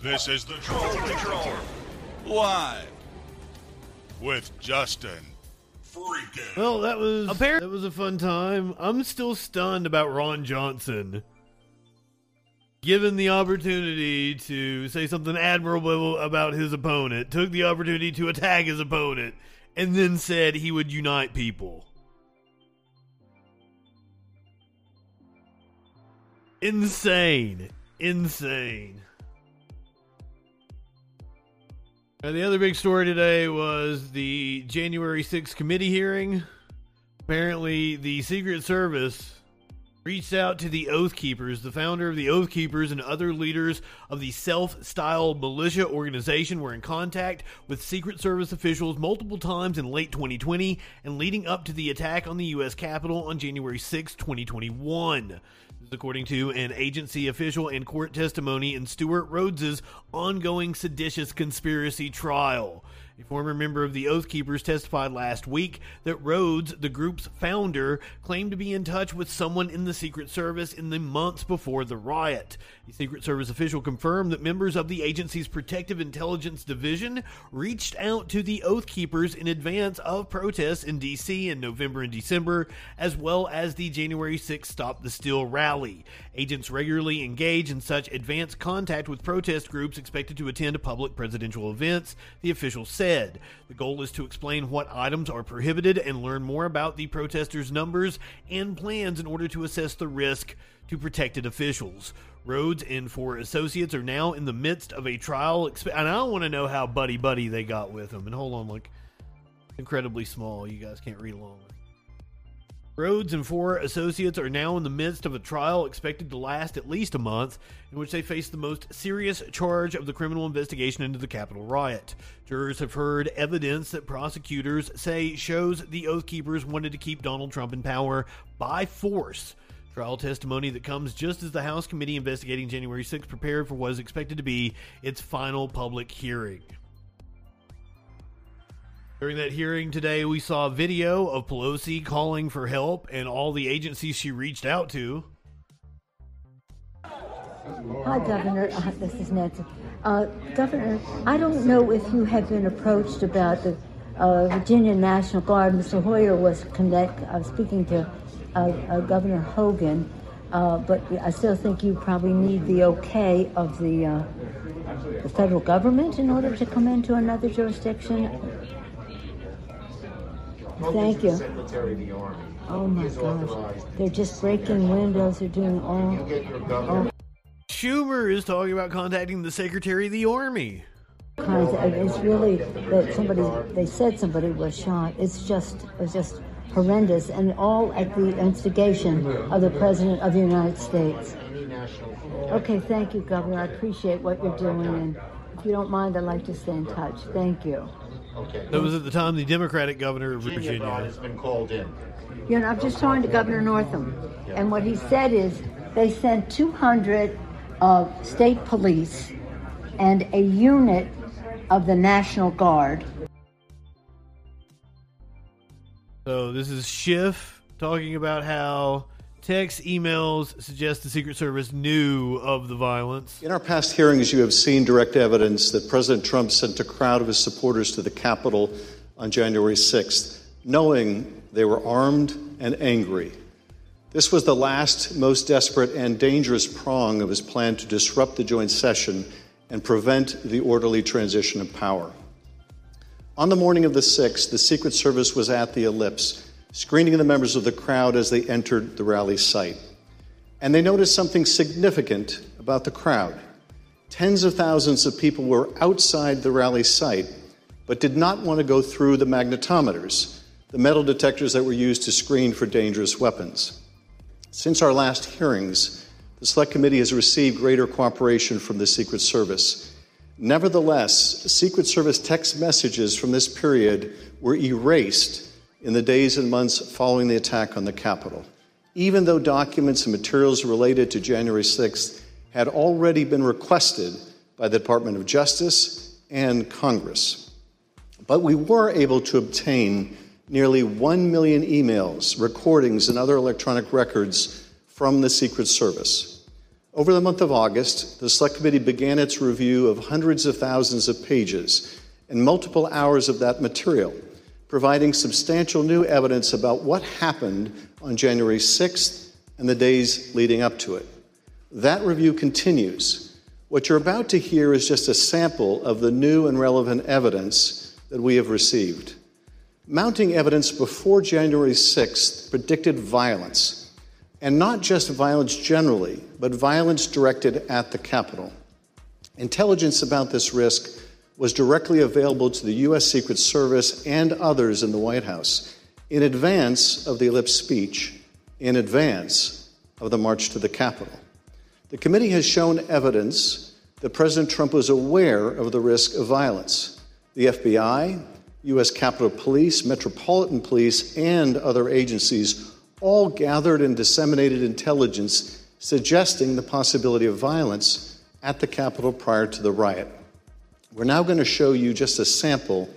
This is the Troll Patrol. Live with Justin Freaking. Well, that was that was a fun time. I'm still stunned about Ron Johnson. Given the opportunity to say something admirable about his opponent, took the opportunity to attack his opponent, and then said he would unite people. Insane. Insane. And the other big story today was the January 6th committee hearing. Apparently, the Secret Service reached out to the Oath Keepers. The founder of the Oath Keepers and other leaders of the self styled militia organization were in contact with Secret Service officials multiple times in late 2020 and leading up to the attack on the U.S. Capitol on January 6, 2021 according to an agency official and court testimony in Stewart Rhodes's ongoing seditious conspiracy trial. A former member of the Oath Keepers testified last week that Rhodes, the group's founder, claimed to be in touch with someone in the Secret Service in the months before the riot. A Secret Service official confirmed that members of the agency's Protective Intelligence Division reached out to the Oath Keepers in advance of protests in D.C. in November and December, as well as the January 6 Stop the Steal rally. Agents regularly engage in such advance contact with protest groups expected to attend public presidential events, the official said The goal is to explain what items are prohibited and learn more about the protesters' numbers and plans in order to assess the risk to protected officials. Rhodes and four associates are now in the midst of a trial, and I want to know how buddy buddy they got with them. And hold on, look, incredibly small. You guys can't read along. Rhodes and four associates are now in the midst of a trial expected to last at least a month, in which they face the most serious charge of the criminal investigation into the Capitol riot. Jurors have heard evidence that prosecutors say shows the Oath Keepers wanted to keep Donald Trump in power by force. Trial testimony that comes just as the House committee investigating January 6 prepared for what is expected to be its final public hearing. During that hearing today, we saw a video of Pelosi calling for help and all the agencies she reached out to. Hi, Governor. Uh, this is Nancy. Uh, Governor, I don't know if you have been approached about the uh, Virginia National Guard. Mr. Hoyer was connect, uh, speaking to uh, uh, Governor Hogan, but I still think you probably need the okay of the, the federal government in order to come into another jurisdiction. Thank you. Secretary of the Army. Oh my gosh. They're just breaking windows. They're doing all. all Schumer is talking about contacting the Secretary of the Army. It's really that somebody. They said somebody was shot. It's just. It's just horrendous, and all at the instigation of the President of the United States. Okay, thank you, Governor. I appreciate what you're doing, and if you don't mind, I'd like to stay in touch. Thank you. Okay. That was at the time the Democratic governor of Virginia, Virginia has been called in. You know, I'm just talking to Governor Northam, yeah. and what he said is they sent 200 of state police and a unit of the National Guard. So this is Schiff talking about how Texts, emails suggest the Secret Service knew of the violence. In our past hearings, you have seen direct evidence that President Trump sent a crowd of his supporters to the Capitol on January 6th, knowing they were armed and angry. This was the last, most desperate, and dangerous prong of his plan to disrupt the joint session and prevent the orderly transition of power. On the morning of the 6th, the Secret Service was at the ellipse screening the members of the crowd as they entered the rally site. And they noticed something significant about the crowd. Tens of thousands of people were outside the rally site, but did not want to go through the magnetometers, the metal detectors that were used to screen for dangerous weapons. Since our last hearings, the Select Committee has received greater cooperation from the Secret Service. Nevertheless, Secret Service text messages from this period were erased in the days and months following the attack on the Capitol, even though documents and materials related to January 6th had already been requested by the Department of Justice and Congress. But we were able to obtain nearly 1 million emails, recordings, and other electronic records from the Secret Service. Over the month of August, the Select Committee began its review of hundreds of thousands of pages and multiple hours of that material, providing substantial new evidence about what happened on January 6th and the days leading up to it. That review continues. What you're about to hear is just a sample of the new and relevant evidence that we have received. Mounting evidence before January 6th predicted violence, and not just violence generally, but violence directed at the Capitol. Intelligence about this risk was directly available to the U.S. Secret Service and others in the White House in advance of the ellipse speech, in advance of the march to the Capitol. The committee has shown evidence that President Trump was aware of the risk of violence. The FBI, U.S. Capitol Police, Metropolitan Police, and other agencies all gathered and disseminated intelligence suggesting the possibility of violence at the Capitol prior to the riot. We're now going to show you just a sample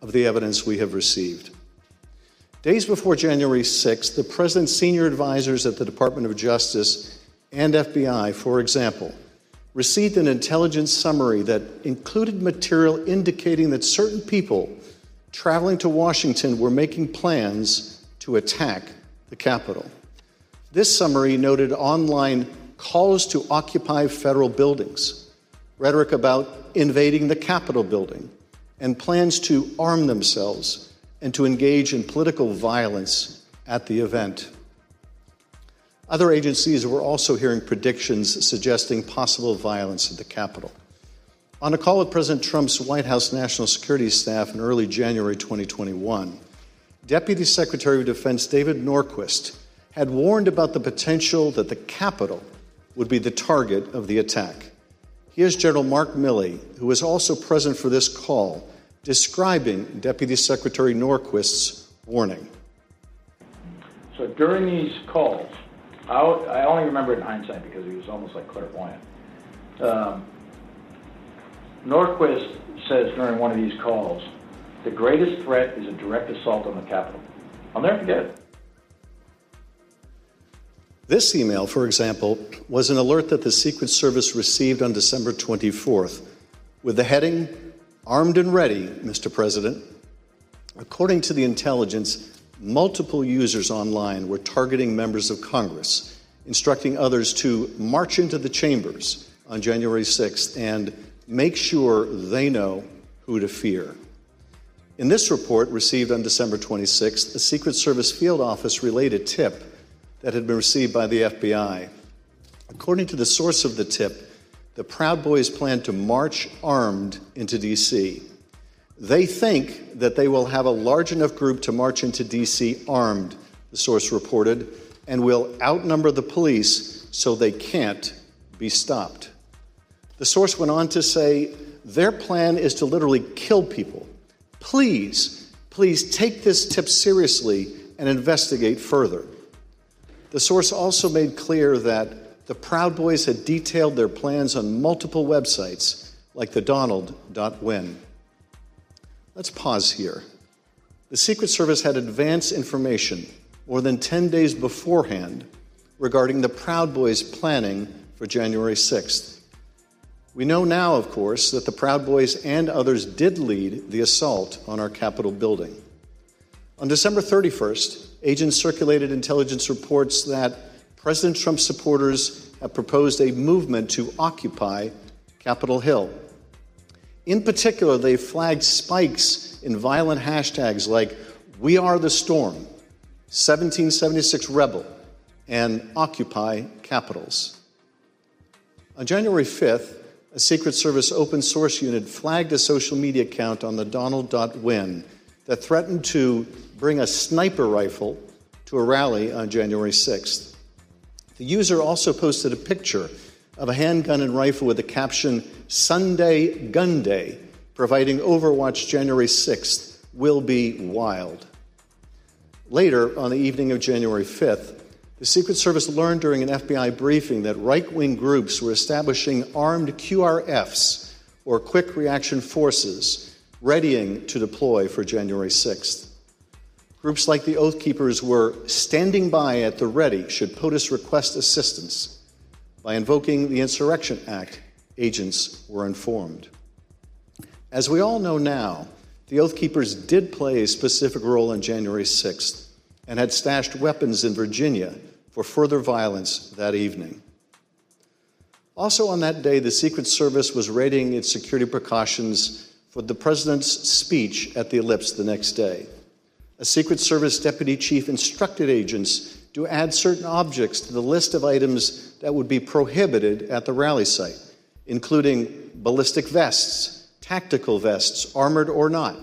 of the evidence we have received. Days before January 6th, the President's senior advisors at the Department of Justice and FBI, for example, received an intelligence summary that included material indicating that certain people traveling to Washington were making plans to attack the Capitol. This summary noted online calls to occupy federal buildings, rhetoric about invading the Capitol building, and plans to arm themselves and to engage in political violence at the event. Other agencies were also hearing predictions suggesting possible violence at the Capitol. On a call with President Trump's White House National Security Staff in early January 2021, Deputy Secretary of Defense David Norquist had warned about the potential that the Capitol would be the target of the attack. Here's General Mark Milley, who was also present for this call, describing Deputy Secretary Norquist's warning. So during these calls, I, only remember in hindsight because he was almost like clairvoyant. Um, Norquist says during one of these calls, the greatest threat is a direct assault on the Capitol. I'll never forget it. This email, for example, was an alert that the Secret Service received on December 24th with the heading, Armed and Ready, Mr. President. According to the intelligence, multiple users online were targeting members of Congress, instructing others to march into the chambers on January 6th and make sure they know who to fear. In this report, received on December 26th, the Secret Service field office relayed a tip that had been received by the FBI. According to the source of the tip, the Proud Boys plan to march armed into D.C. They think that they will have a large enough group to march into D.C. armed, the source reported, and will outnumber the police so they can't be stopped. The source went on to say their plan is to literally kill people. Please, please take this tip seriously and investigate further. The source also made clear that the Proud Boys had detailed their plans on multiple websites like the Donald.win. Let's pause here. The Secret Service had advance information more than 10 days beforehand regarding the Proud Boys planning for January 6th. We know now, of course, that the Proud Boys and others did lead the assault on our Capitol building. On December 31st, agents circulated intelligence reports that President Trump's supporters have proposed a movement to occupy Capitol Hill. In particular, they flagged spikes in violent hashtags like We Are the Storm, 1776 Rebel, and Occupy Capitals. On January 5th, a Secret Service open source unit flagged a social media account on the Donald.win that threatened to bring a sniper rifle to a rally on January 6th. The user also posted a picture of a handgun and rifle with the caption Sunday Gun Day, providing Overwatch January 6th will be wild. Later, on the evening of January 5th, the Secret Service learned during an FBI briefing that right wing groups were establishing armed QRFs, or quick reaction forces, readying to deploy for January 6th. Groups like the Oath Keepers were standing by at the ready should POTUS request assistance. by invoking the Insurrection Act, agents were informed. As we all know now, the Oath Keepers did play a specific role on January 6th and had stashed weapons in Virginia for further violence that evening. Also, on that day, the Secret Service was rating its security precautions for the President's speech at the Ellipse the next day. A Secret Service deputy chief instructed agents to add certain objects to the list of items that would be prohibited at the rally site, including ballistic vests, tactical vests, armored or not,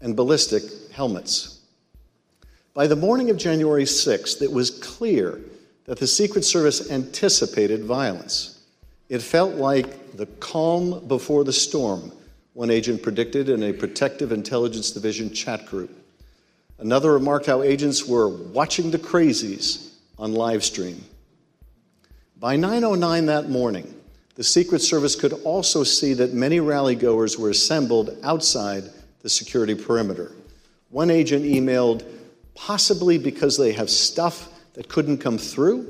and ballistic helmets. By the morning of January 6th, it was clear that the Secret Service anticipated violence. It felt like the calm before the storm, one agent predicted in a Protective Intelligence Division chat group. Another remarked how agents were watching the crazies on live stream. By 9:09 that morning, the Secret Service could also see that many rally goers were assembled outside the security perimeter. One agent emailed, possibly because they have stuff that couldn't come through,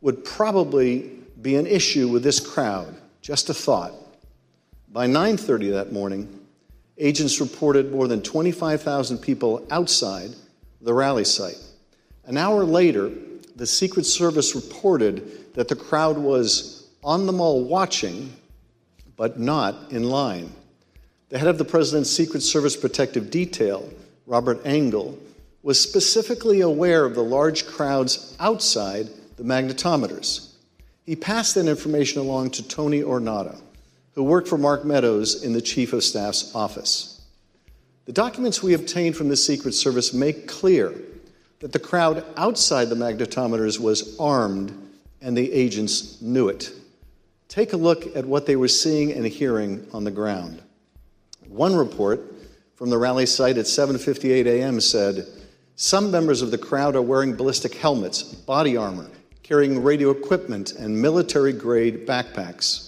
would probably be an issue with this crowd. Just a thought. By 9:30 that morning, agents reported more than 25,000 people outside the rally site. An hour later, the Secret Service reported that the crowd was on the mall watching, but not in line. The head of the President's Secret Service Protective Detail, Robert Engel, was specifically aware of the large crowds outside the magnetometers. He passed that information along to Tony Ornato, who worked for Mark Meadows in the Chief of Staff's office. The documents we obtained from the Secret Service make clear that the crowd outside the magnetometers was armed and the agents knew it. Take a look at what they were seeing and hearing on the ground. One report from the rally site at 7:58 a.m. said, "Some members of the crowd are wearing ballistic helmets, body armor, carrying radio equipment and military-grade backpacks."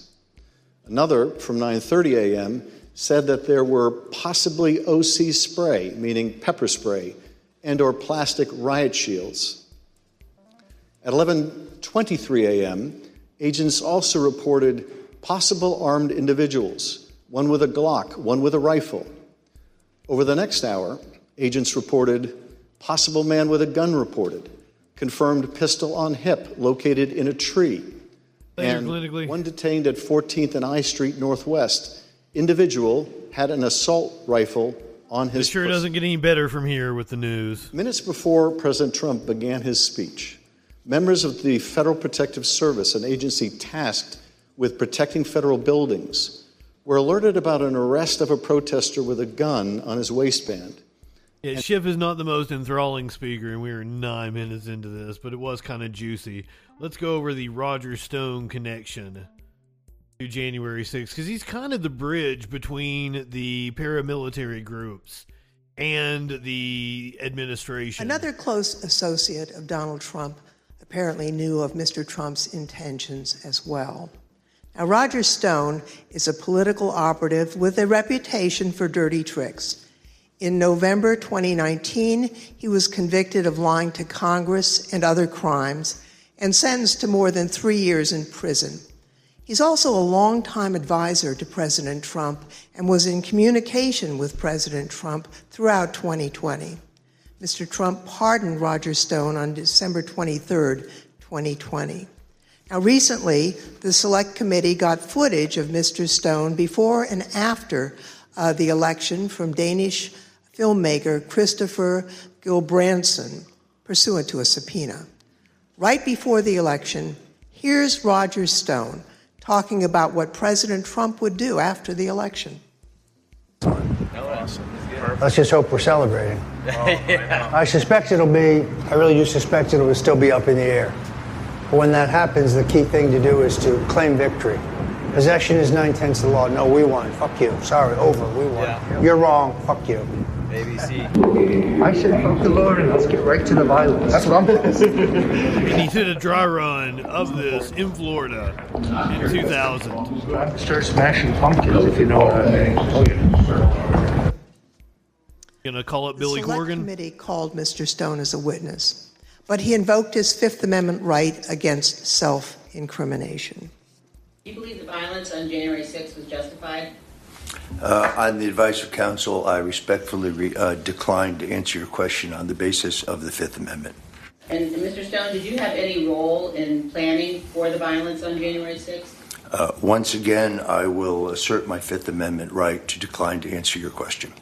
Another from 9:30 a.m. said that there were possibly OC spray, meaning pepper spray, and or plastic riot shields. At 11:23 a.m., Agents also reported possible armed individuals, one with a Glock, one with a rifle. Over the next hour, agents reported possible man with a gun reported, confirmed pistol on hip located in a tree, and one detained at 14th and I Street Northwest. Individual had an assault rifle on his. It sure person. doesn't get any better from here with the news. Minutes before President Trump began his speech, Members of the Federal Protective Service, an agency tasked with protecting federal buildings, were alerted about an arrest of a protester with a gun on his waistband. Yeah, Schiff is not the most enthralling speaker, and we are nine minutes into this, but it was kind of juicy. Let's go over the Roger Stone connection to January 6th, because he's kind of the bridge between the paramilitary groups and the administration. Another close associate of Donald Trump apparently knew of Mr. Trump's intentions as well. Now, Roger Stone is a political operative with a reputation for dirty tricks. In November 2019, he was convicted of lying to Congress and other crimes and sentenced to more than three years in prison. He's also a longtime advisor to President Trump and was in communication with President Trump throughout 2020. Mr. Trump pardoned Roger Stone on December 23, 2020. Now, recently, the Select Committee got footage of Mr. Stone before and after uh, the election from Danish filmmaker Christoffer Guldbrandsen pursuant to a subpoena. Right before the election, here's Roger Stone talking about what President Trump would do after the election. Awesome. Let's just hope we're celebrating. yeah. I suspect it'll be, I really do suspect it'll still be up in the air. But when that happens, the key thing to do is to claim victory. Possession is nine tenths of the law. No, we won. Fuck you. Sorry, over. We won. Yeah. You're wrong. Fuck you. ABC. I said, fuck the Lord, and let's get right to the violence. That's what I'm and he did a dry run of this in Florida in 2000. Start smashing pumpkins, if you know what I mean. Oh, yeah. Gonna call it Billy the Corgan? committee called Mr. Stone as a witness, but he invoked his Fifth Amendment right against self incrimination. Do you believe the violence on January 6th was justified? Uh, on the advice of counsel, I respectfully re- uh, decline to answer your question on the basis of the Fifth Amendment. And, and Mr. Stone, did you have any role in planning for the violence on January 6th? Uh, once again, I will assert my Fifth Amendment right to decline to answer your question.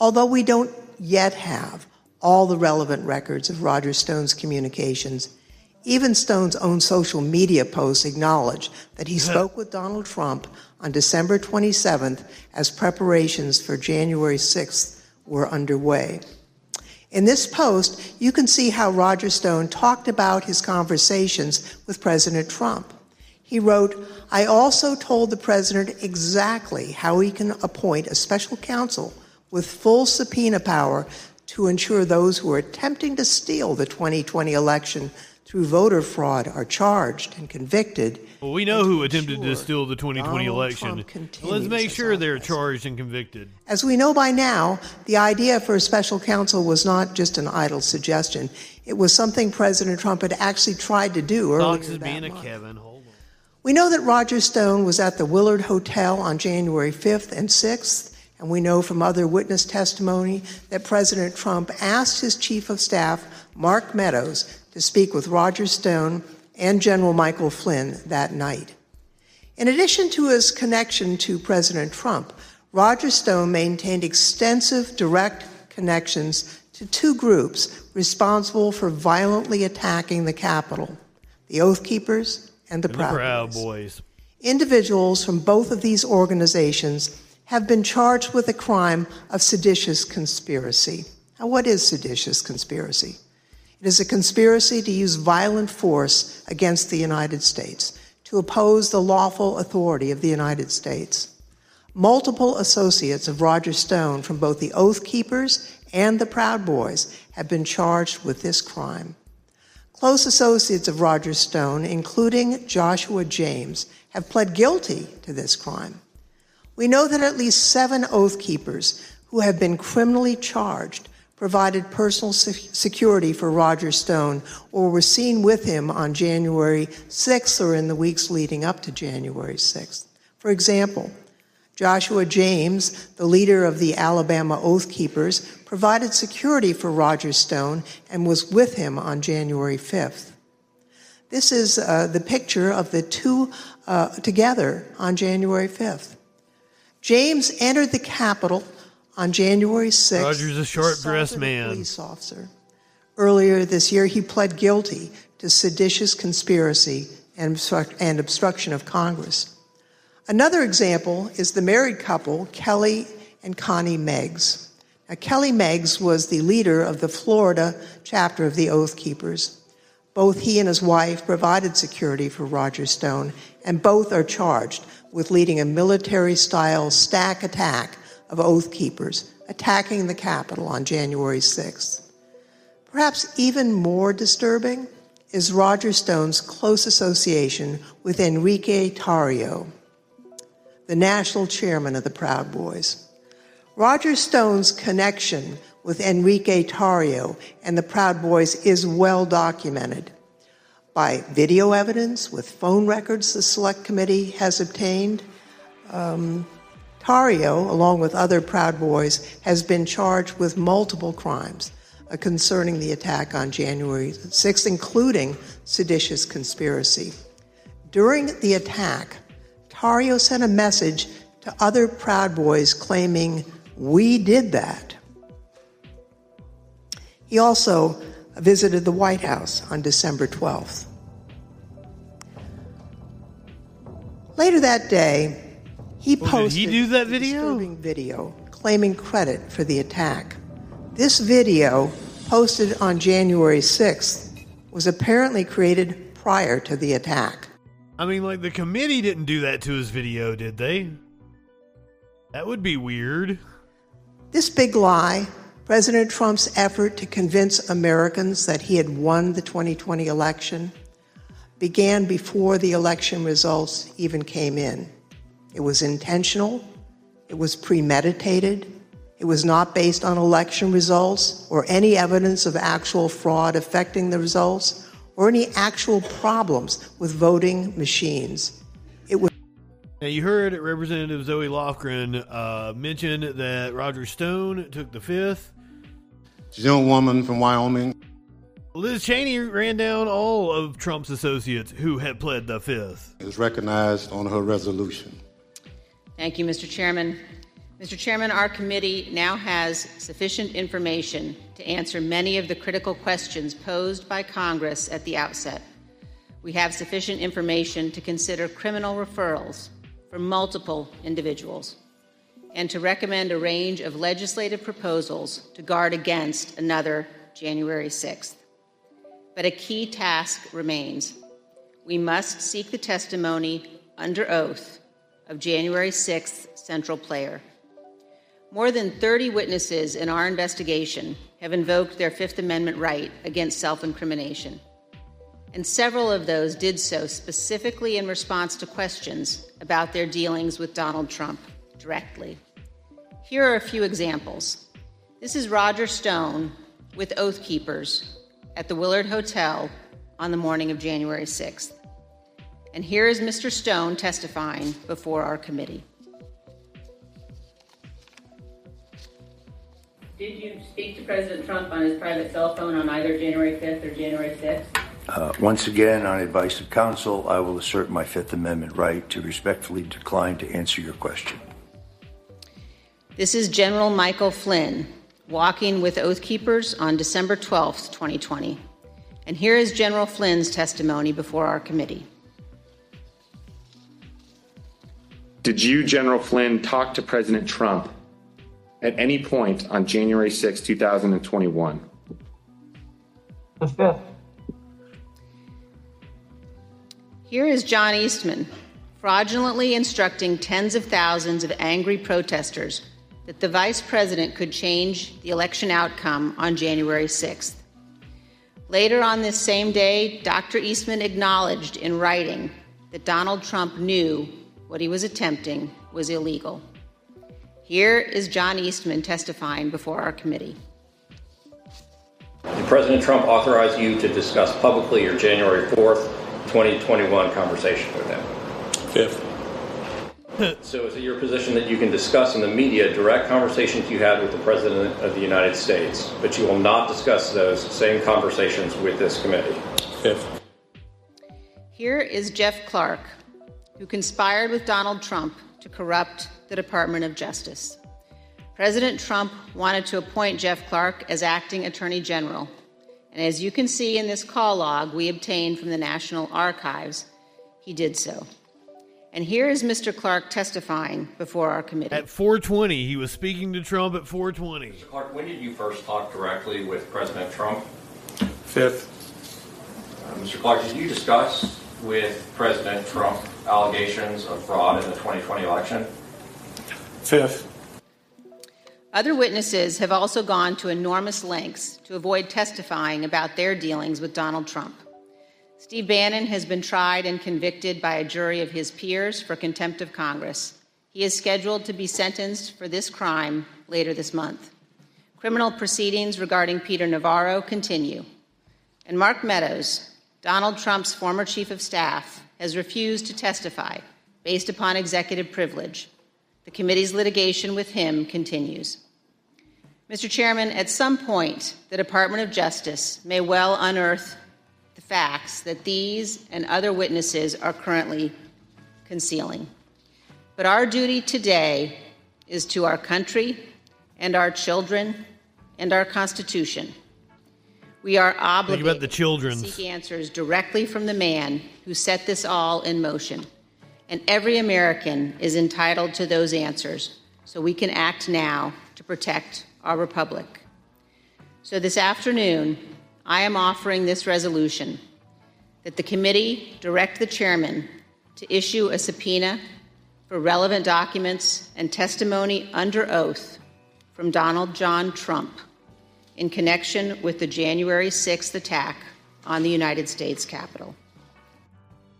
Although we don't yet have all the relevant records of Roger Stone's communications, even Stone's own social media posts acknowledge that he spoke with Donald Trump on December 27th as preparations for January 6th were underway. In this post, you can see how Roger Stone talked about his conversations with President Trump. He wrote, I also told the president exactly how he can appoint a special counsel with full subpoena power to ensure those who are attempting to steal the 2020 election through voter fraud are charged and convicted. Well, we know who attempted to steal the 2020 election. Let's make sure they're charged and convicted. As we know by now, the idea for a special counsel was not just an idle suggestion. It was something President Trump had actually tried to do earlier Fox is that being a. Kevin. Hold on. We know that Roger Stone was at the Willard Hotel on January 5th and 6th, and we know from other witness testimony that President Trump asked his chief of staff, Mark Meadows, to speak with Roger Stone and General Michael Flynn that night. In addition to his connection to President Trump, Roger Stone maintained extensive direct connections to two groups responsible for violently attacking the Capitol the Oath Keepers and the And the Proud, Proud Boys. Boys. Individuals from both of these organizations have been charged with the crime of seditious conspiracy. Now, what is seditious conspiracy? It is a conspiracy to use violent force against the United States, to oppose the lawful authority of the United States. Multiple associates of Roger Stone from both the Oath Keepers and the Proud Boys have been charged with this crime. Close associates of Roger Stone, including Joshua James, have pled guilty to this crime. We know that at least seven Oath Keepers who have been criminally charged provided personal se- security for Roger Stone or were seen with him on January 6th or in the weeks leading up to January 6th. For example, Joshua James, the leader of the Alabama Oath Keepers, provided security for Roger Stone and was with him on January 5th. This is uh, the picture of the two uh, together on January 5th. James entered the Capitol on January 6th. Roger's a short-dressed assaulted man. police officer. Earlier this year, he pled guilty to seditious conspiracy and, obstruct- and obstruction of Congress. Another example is the married couple, Kelly and Connie Meggs. Now, Kelly Meggs was the leader of the Florida chapter of the Oath Keepers. Both he and his wife provided security for Roger Stone, and both are charged with leading a military style stack attack of Oath Keepers, attacking the Capitol on January 6th. Perhaps even more disturbing is Roger Stone's close association with Enrique Tarrio, the national chairman of the Proud Boys. Roger Stone's connection with Enrique Tarrio and the Proud Boys is well documented by video evidence with phone records the Select Committee has obtained. Um, Tarrio, along with other Proud Boys, has been charged with multiple crimes uh, concerning the attack on January 6th, including seditious conspiracy. During the attack, Tarrio sent a message to other Proud Boys claiming, We did that. He also visited the White House on December 12th. Later that day, he posted he do that a video? disturbing video claiming credit for the attack. This video, posted on January 6th, was apparently created prior to the attack. I mean, like the committee didn't do that to his video, did they? That would be weird. This big lie, President Trump's effort to convince Americans that he had won the 2020 election, began before the election results even came in. It was intentional, it was premeditated, it was not based on election results or any evidence of actual fraud affecting the results or any actual problems with voting machines. It was. Now, you heard Representative Zoe Lofgren uh, mention that Roger Stone took the fifth. She's a young woman from Wyoming. Liz Cheney ran down all of Trump's associates who had pled the fifth. Is recognized on her resolution. Thank you, Mr. Chairman. Mr. Chairman, our committee now has sufficient information to answer many of the critical questions posed by Congress at the outset. We have sufficient information to consider criminal referrals for multiple individuals and to recommend a range of legislative proposals to guard against another January 6th. But a key task remains. We must seek the testimony under oath of January 6th central player. More than 30 witnesses in our investigation have invoked their Fifth Amendment right against self incrimination. And several of those did so specifically in response to questions about their dealings with Donald Trump directly. Here are a few examples. This is Roger Stone with Oath Keepers at the Willard Hotel on the morning of January 6th. And here is Mr. Stone testifying before our committee. Did you speak to President Trump on his private cell phone on either January 5th or January 6th? Uh, once again, on advice of counsel, I will assert my Fifth Amendment right to respectfully decline to answer your question. This is General Michael Flynn walking with Oath Keepers on December 12th, 2020. And here is General Flynn's testimony before our committee. Did you, General Flynn, talk to President Trump at any point on January 6, 2021? The 5th. Here is John Eastman fraudulently instructing tens of thousands of angry protesters that the vice president could change the election outcome on January 6th. Later on this same day, Dr. Eastman acknowledged in writing that Donald Trump knew what he was attempting was illegal. Here is John Eastman testifying before our committee. Did President Trump authorize you to discuss publicly your January 4th, 2021 conversation with him? Fifth. so is it your position that you can discuss in the media direct conversations you had with the President of the United States, but you will not discuss those same conversations with this committee? Fifth. Here is Jeff Clark, who conspired with Donald Trump to corrupt the Department of Justice. President Trump wanted to appoint Jeff Clark as acting Attorney General. And as you can see in this call log we obtained from the National Archives, he did so. And here is Mr. Clark testifying before our committee. At 420, he was speaking to Trump at 420. Mr. Clark, when did you first talk directly with President Trump? Fifth. Uh, Mr. Clark, did you discuss with President Trump allegations of fraud in the 2020 election? Fifth. Other witnesses have also gone to enormous lengths to avoid testifying about their dealings with Donald Trump. Steve Bannon has been tried and convicted by a jury of his peers for contempt of Congress. He is scheduled to be sentenced for this crime later this month. Criminal proceedings regarding Peter Navarro continue. And Mark Meadows, Donald Trump's former chief of staff, has refused to testify based upon executive privilege. The committee's litigation with him continues. Mr. Chairman, at some point, the Department of Justice may well unearth the facts that these and other witnesses are currently concealing. But our duty today is to our country and our children and our Constitution. We are obligated about the children. to seek answers directly from the man who set this all in motion. And every American is entitled to those answers so we can act now to protect our republic. So this afternoon, I am offering this resolution that the committee direct the chairman to issue a subpoena for relevant documents and testimony under oath from Donald John Trump in connection with the January 6th attack on the United States Capitol.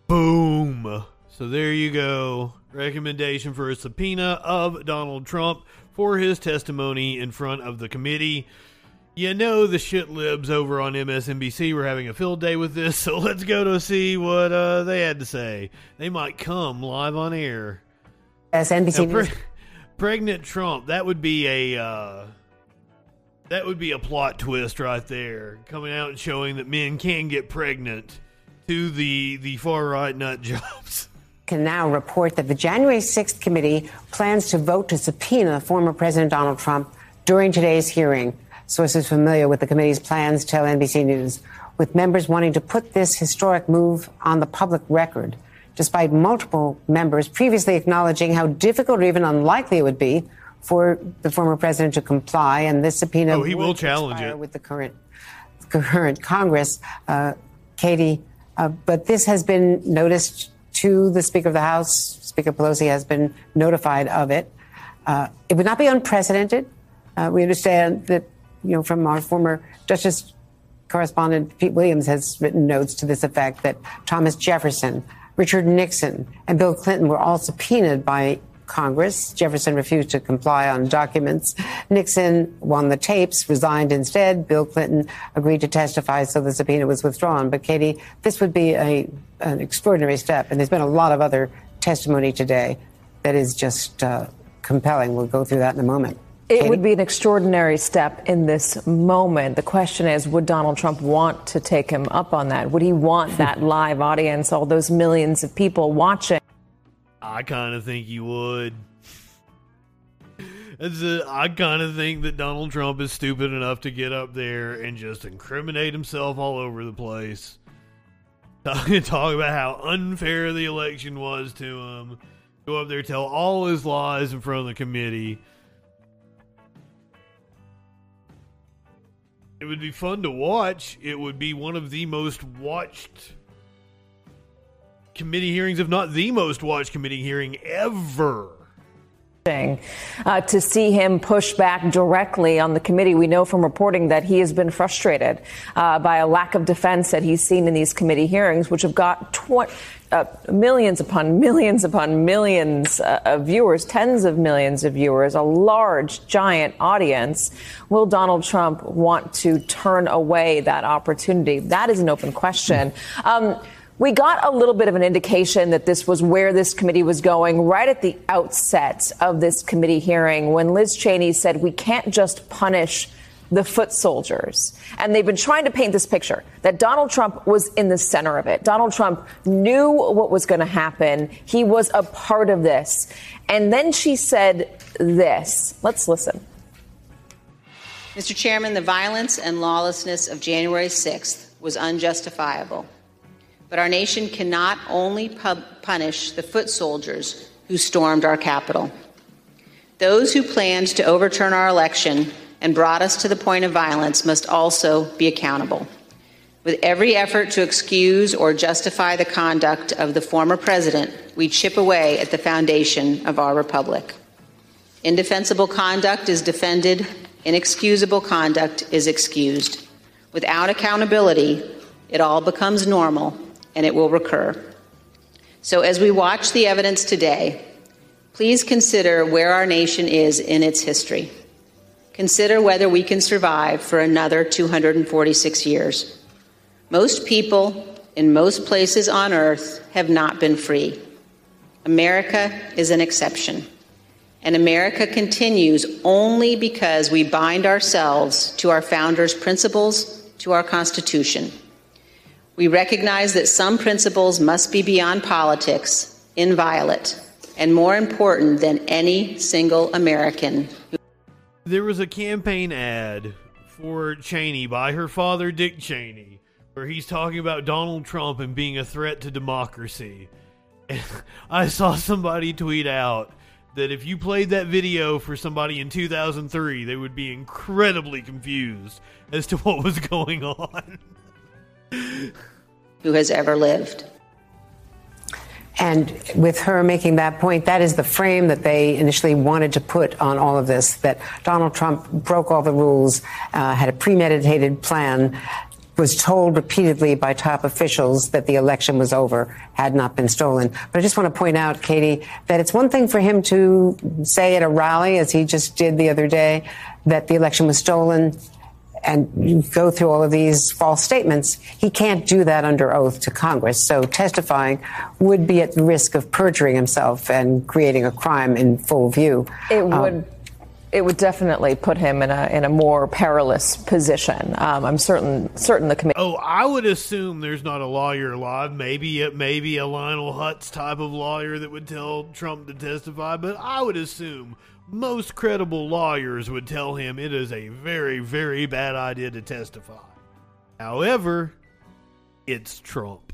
Boom. So there you go. Recommendation for a subpoena of Donald Trump for his testimony in front of the committee. You know the shit libs over on MSNBC were having a field day with this, so let's go to see what uh, they had to say. They might come live on air. As NBC Now, pre- pregnant Trump. That would be a uh, that would be a plot twist right there, coming out and showing that men can get pregnant to the the far right nut jobs. can now report that the January 6th committee plans to vote to subpoena former President Donald Trump during today's hearing. Sources familiar with the committee's plans tell NBC News, with members wanting to put this historic move on the public record, despite multiple members previously acknowledging how difficult or even unlikely it would be for the former president to comply. And this subpoena Oh, he will challenge it. with the current current Congress, uh, Katie. Uh, but this has been noticed to the Speaker of the House. Speaker Pelosi has been notified of it. Uh, it would not be unprecedented. Uh, we understand that, you know, from our former Justice correspondent Pete Williams has written notes to this effect that Thomas Jefferson, Richard Nixon, and Bill Clinton were all subpoenaed by Congress. Jefferson refused to comply on documents. Nixon won the tapes, resigned instead. Bill Clinton agreed to testify, so the subpoena was withdrawn. But Katie, this would be a, an extraordinary step, and there's been a lot of other testimony today that is just uh, compelling. We'll go through that in a moment. It would be an extraordinary step in this moment. The question is would Donald Trump want to take him up on that? Would he want that live audience, all those millions of people watching? I kind of think you would. A, I kind of think that Donald Trump is stupid enough to get up there and just incriminate himself all over the place. Talk, talk about how unfair the election was to him. Go up there, tell all his lies in front of the committee. It would be fun to watch. It would be one of the most watched committee hearings, if not the most watched committee hearing ever. Uh, to see him push back directly on the committee. We know from reporting that he has been frustrated uh, by a lack of defense that he's seen in these committee hearings, which have got tw- uh, millions upon millions upon millions uh, of viewers, tens of millions of viewers, a large, giant audience. Will Donald Trump want to turn away that opportunity? That is an open question. Um, we got a little bit of an indication that this was where this committee was going right at the outset of this committee hearing when Liz Cheney said we can't just punish the foot soldiers. And they've been trying to paint this picture that Donald Trump was in the center of it. Donald Trump knew what was going to happen. He was a part of this. And then she said this. Let's listen. Mr. Chairman, the violence and lawlessness of January 6th was unjustifiable. But our nation cannot only pub- punish the foot soldiers who stormed our Capitol. Those who planned to overturn our election and brought us to the point of violence must also be accountable. With every effort to excuse or justify the conduct of the former president, we chip away at the foundation of our republic. Indefensible conduct is defended, inexcusable conduct is excused. Without accountability, it all becomes normal and it will recur. So, as we watch the evidence today, please consider where our nation is in its history. Consider whether we can survive for another 246 years. Most people in most places on earth have not been free. America is an exception. And America continues only because we bind ourselves to our founders' principles, to our Constitution. We recognize that some principles must be beyond politics, inviolate, and more important than any single American. There was a campaign ad for Cheney by her father, Dick Cheney, where he's talking about Donald Trump and being a threat to democracy. And I saw somebody tweet out that if you played that video for somebody in 2003, they would be incredibly confused as to what was going on. Who has ever lived. And with her making that point, that is the frame that they initially wanted to put on all of this that Donald Trump broke all the rules, uh, had a premeditated plan, was told repeatedly by top officials that the election was over, had not been stolen. But I just want to point out, Katie, that it's one thing for him to say at a rally, as he just did the other day, that the election was stolen. And you go through all of these false statements, he can't do that under oath to Congress. So testifying would be at the risk of perjuring himself and creating a crime in full view. It would. Um, it would definitely put him in a in a more perilous position. Um, I'm certain certain the committee. Oh, I would assume there's not a lawyer alive. Maybe it maybe a Lionel Hutz type of lawyer that would tell Trump to testify, but I would assume most credible lawyers would tell him it is a very very bad idea to testify. However, it's Trump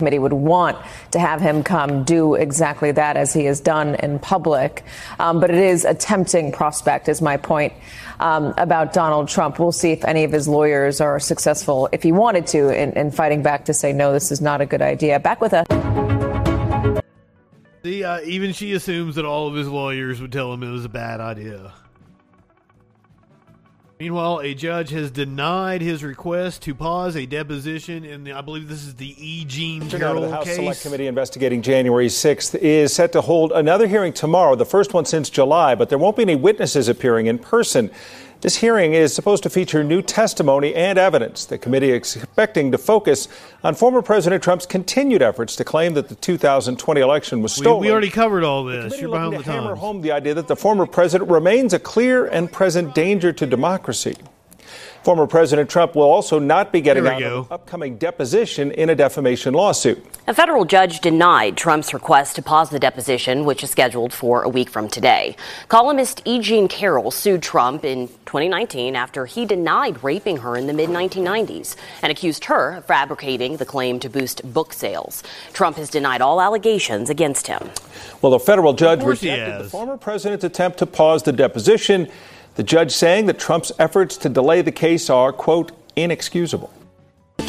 committee would want to have him come do exactly that as he has done in public. Um, but it is a tempting prospect, is my point um, about Donald Trump. We'll see if any of his lawyers are successful, if he wanted to, in, in fighting back to say, no, this is not a good idea. Back with us. See, uh, even she assumes that all of his lawyers would tell him it was a bad idea. Meanwhile, a judge has denied his request to pause a deposition in the, I believe this is the E. Jean Carroll the House case. Select Committee investigating January 6th is set to hold another hearing tomorrow, the first one since July, but there won't be any witnesses appearing in person. This hearing is supposed to feature new testimony and evidence. The committee is expecting to focus on former President Trump's continued efforts to claim that the 2020 election was stolen. We, we already covered all this. The You're behind to the hammer times. home the idea that the former president remains a clear and present danger to democracy. Former President Trump will also not be getting out of an upcoming deposition in a defamation lawsuit. A federal judge denied Trump's request to pause the deposition, which is scheduled for a week from today. Columnist E. Jean Carroll sued Trump in 2019 after he denied raping her in the mid 1990s and accused her of fabricating the claim to boost book sales. Trump has denied all allegations against him. Well, a federal judge rejected the former president's attempt to pause the deposition. The judge saying that Trump's efforts to delay the case are, quote, inexcusable.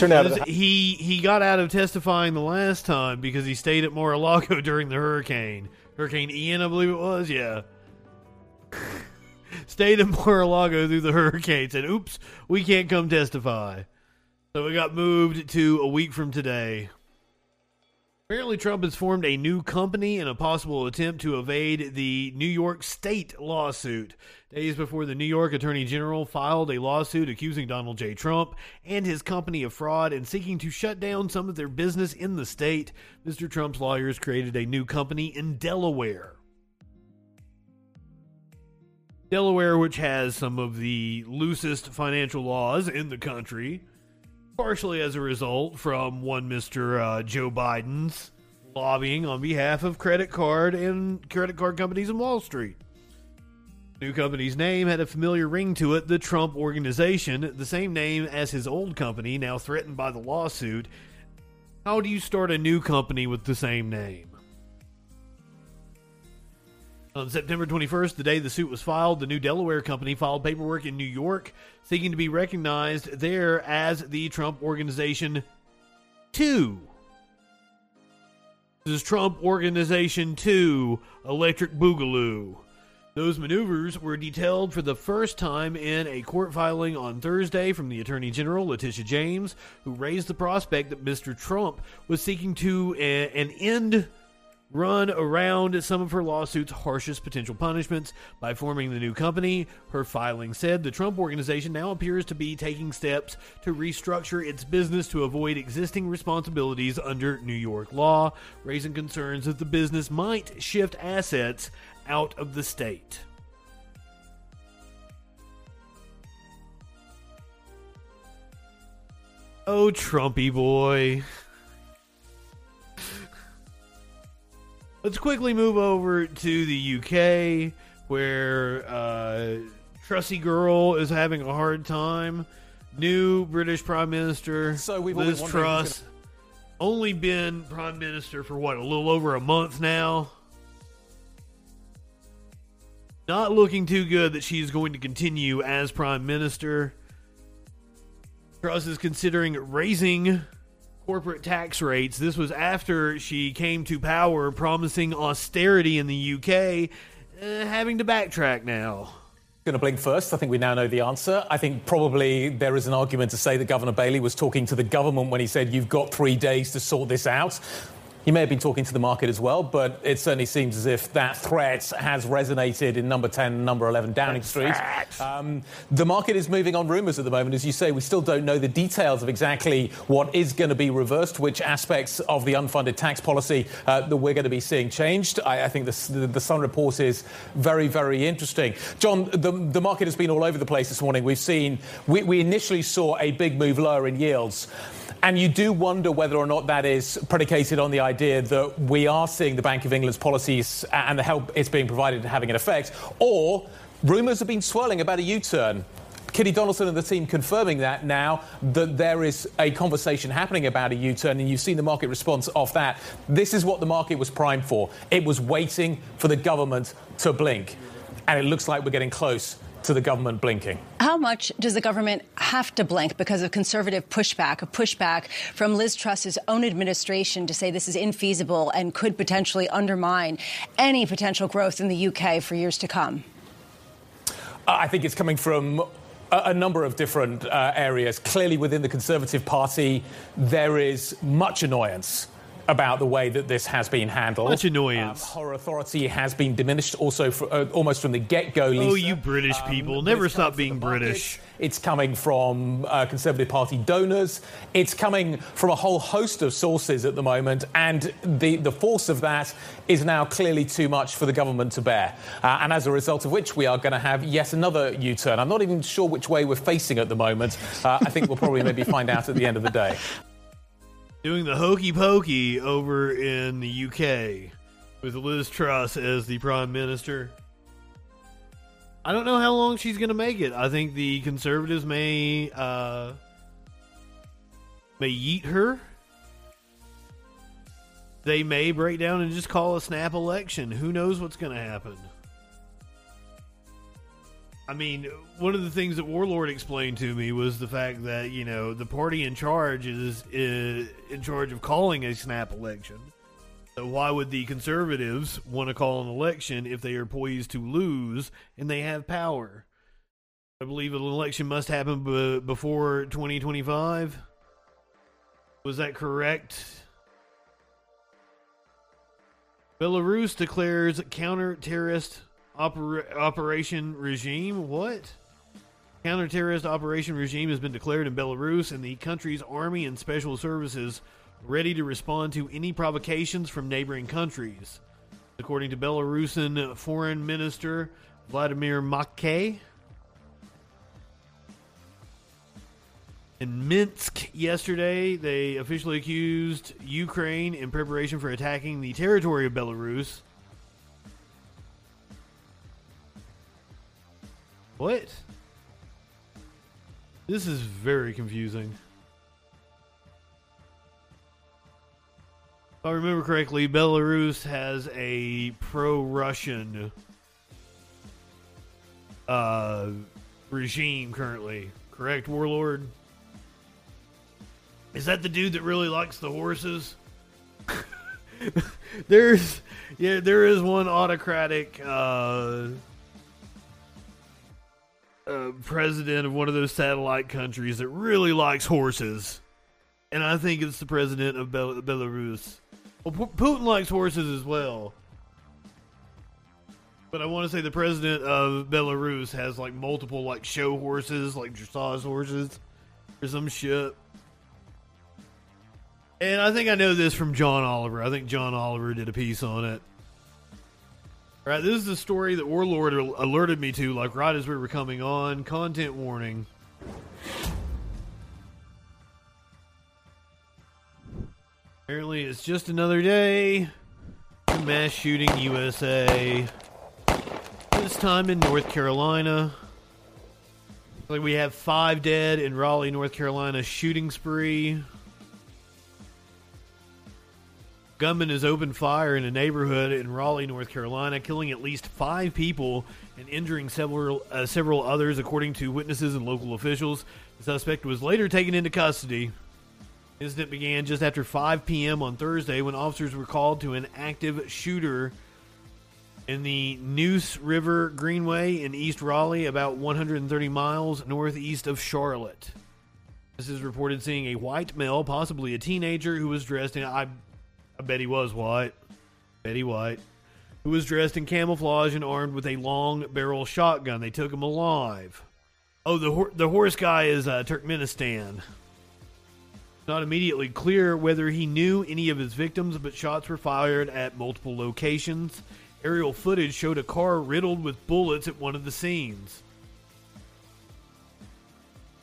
Out, he he got out of testifying the last time because he stayed at Mar-a-Lago during the hurricane. Hurricane Ian, I believe it was. Yeah. stayed at Mar-a-Lago through the hurricane. Said, "Oops, we can't come testify." So it got moved to a week from today. Apparently, Trump has formed a new company in a possible attempt to evade the New York State lawsuit. Days before the New York Attorney General filed a lawsuit accusing Donald J. Trump and his company of fraud and seeking to shut down some of their business in the state, Mr. Trump's lawyers created a new company in Delaware. Delaware, which has some of the loosest financial laws in the country partially as a result from one Mr. Uh, Joe Biden's lobbying on behalf of credit card and credit card companies in Wall Street. New company's name had a familiar ring to it, the Trump Organization, the same name as his old company, now threatened by the lawsuit. How do you start a new company with the same name? On September 21st, the day the suit was filed, the new Delaware company filed paperwork in New York seeking to be recognized there as the Trump Organization 2. This is Trump Organization 2 Electric Boogaloo. Those maneuvers were detailed for the first time in a court filing on Thursday from the Attorney General, Letitia James, who raised the prospect that Mr. Trump was seeking to a- an end run around some of her lawsuit's harshest potential punishments by forming the new company. Her filing said the Trump organization now appears to be taking steps to restructure its business to avoid existing responsibilities under New York law, raising concerns that the business might shift assets out of the state. Oh, Trumpy boy. Let's quickly move over to the UK, where uh, Trussy Girl is having a hard time. New British Prime Minister So we've Liz Truss, only been Prime Minister for what, a little over a month now? Not looking too good that she's going to continue as Prime Minister. Truss is considering raising corporate tax rates. This was after she came to power promising austerity in the UK, uh, having to backtrack now. Going to blink first. I think we now know the answer. I think probably there is an argument to say that Governor Bailey was talking to the government when he said, You've got three days to sort this out. He may have been talking to the market as well, but it certainly seems as if that threat has resonated in number 10 number 11 Downing Street. Um, the market is moving on rumours at the moment. As you say, we still don't know the details of exactly what is going to be reversed, which aspects of the unfunded tax policy uh, that we're going to be seeing changed. I, I think the, the, Sun report is very, very interesting. John, the, the market has been all over the place this morning. We've seen, we, we initially saw a big move lower in yields. And you do wonder whether or not that is predicated on the idea that we are seeing the Bank of England's policies and the help it's being provided having an effect, or rumours have been swirling about a U turn. Kitty Donaldson and the team confirming that now that there is a conversation happening about a U turn, and you've seen the market response off that. This is what the market was primed for. It was waiting for the government to blink. And it looks like we're getting close to the government blinking. How much does the government have to blink because of conservative pushback, a pushback from Liz Truss's own administration to say this is infeasible and could potentially undermine any potential growth in the UK for years to come? I think it's coming from a, number of different uh, areas. Clearly, within the Conservative Party, there is much annoyance about the way that this has been handled. Much annoyance. Um, horror authority has been diminished also for, uh, almost from the get go. Oh, you British um, people. Never stop being British. It's coming from uh, Conservative Party donors. It's coming from a whole host of sources at the moment. And the, the force of that is now clearly too much for the government to bear. Uh, and as a result of which, we are going to have yet another U turn. I'm not even sure which way we're facing at the moment. Uh, I think we'll probably maybe find out at the end of the day doing the hokey pokey over in the UK with Liz Truss as the Prime Minister. I don't know how long she's going to make it. I think the Conservatives may uh, may yeet her. They may break down and just call a snap election. Who knows what's going to happen? I mean, one of the things that Warlord explained to me was the fact that you know the party in charge is, is in charge of calling a snap election. So why would the conservatives want to call an election if they are poised to lose and they have power? I believe an election must happen b- before 2025. Was that correct? Belarus declares counter-terrorist Oper- operation regime. What? Counter-terrorist operation regime has been declared in Belarus, and the country's army and special services ready to respond to any provocations from neighboring countries. According to Belarusian Foreign Minister Vladimir Makey. In Minsk yesterday, they officially accused Ukraine in preparation for attacking the territory of Belarus What? This is very confusing. If I remember correctly, Belarus has a pro-Russian uh, regime currently. Correct, Warlord? Is that the dude that really likes the horses? There's, yeah, there is one autocratic uh, uh, president of one of those satellite countries that really likes horses, and I think it's the president of Bel- Belarus. Well, P- Putin likes horses as well, but I want to say the president of Belarus has like multiple like show horses, like dressage horses, or some shit. And I think I know this from John Oliver. I think John Oliver did a piece on it. All right, this is the story that Warlord alerted me to, like right as we were coming on. Content warning. Apparently, it's just another day. Mass shooting USA. This time in North Carolina. Like we have five dead in Raleigh, North Carolina shooting spree. Gunman has opened fire in a neighborhood in Raleigh, North Carolina, killing at least five people and injuring several uh, several others, according to witnesses and local officials. The suspect was later taken into custody. The incident began just after 5 p.m. on Thursday when officers were called to an active shooter in the Neuse River Greenway in East Raleigh, about 130 miles northeast of Charlotte. This is reported seeing a white male, possibly a teenager, who was dressed in I I bet he was white. Betty White, who was dressed in camouflage and armed with a long barrel shotgun. They took him alive. Oh, the hor- the horse guy is uh, Turkmenistan. Not immediately clear whether he knew any of his victims, but shots were fired at multiple locations. Aerial footage showed a car riddled with bullets at one of the scenes.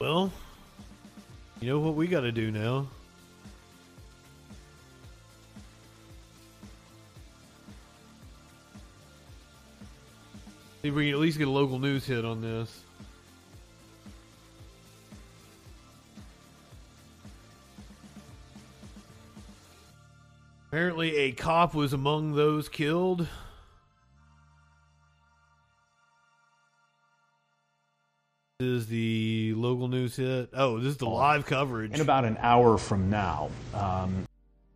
Well, you know what we got to do now? See if we can at least get a local news hit on this. Apparently, a cop was among those killed. This is the local news hit. Oh, this is the live coverage. In about an hour from now. Um,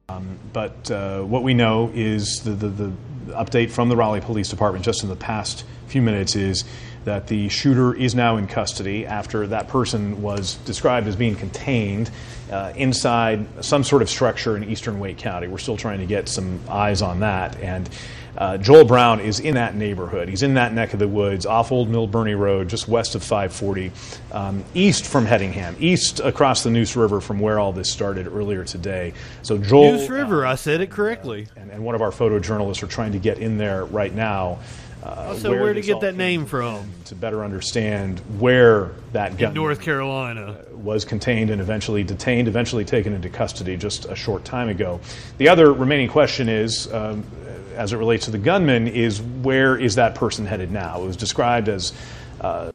um, but uh, what we know is the, the, the update from the Raleigh Police Department just in the past few minutes is that the shooter is now in custody after that person was described as being contained uh, inside some sort of structure in eastern Wake County. We're still trying to get some eyes on that. And uh, Joel Brown is in that neighborhood. He's in that neck of the woods off Old Milburnie Road, just west of 540, um, east from Hedingham, east across the Neuse River from where all this started earlier today. So Joel. Neuse River, I said it correctly. And, and one of our photojournalists are trying to get in there right now. Uh, so where, to get that name from? To better understand where that gun in North Carolina was contained and eventually detained, eventually taken into custody just a short time ago. The other remaining question is, um, as it relates to the gunman, is where is that person headed now? It was described as uh,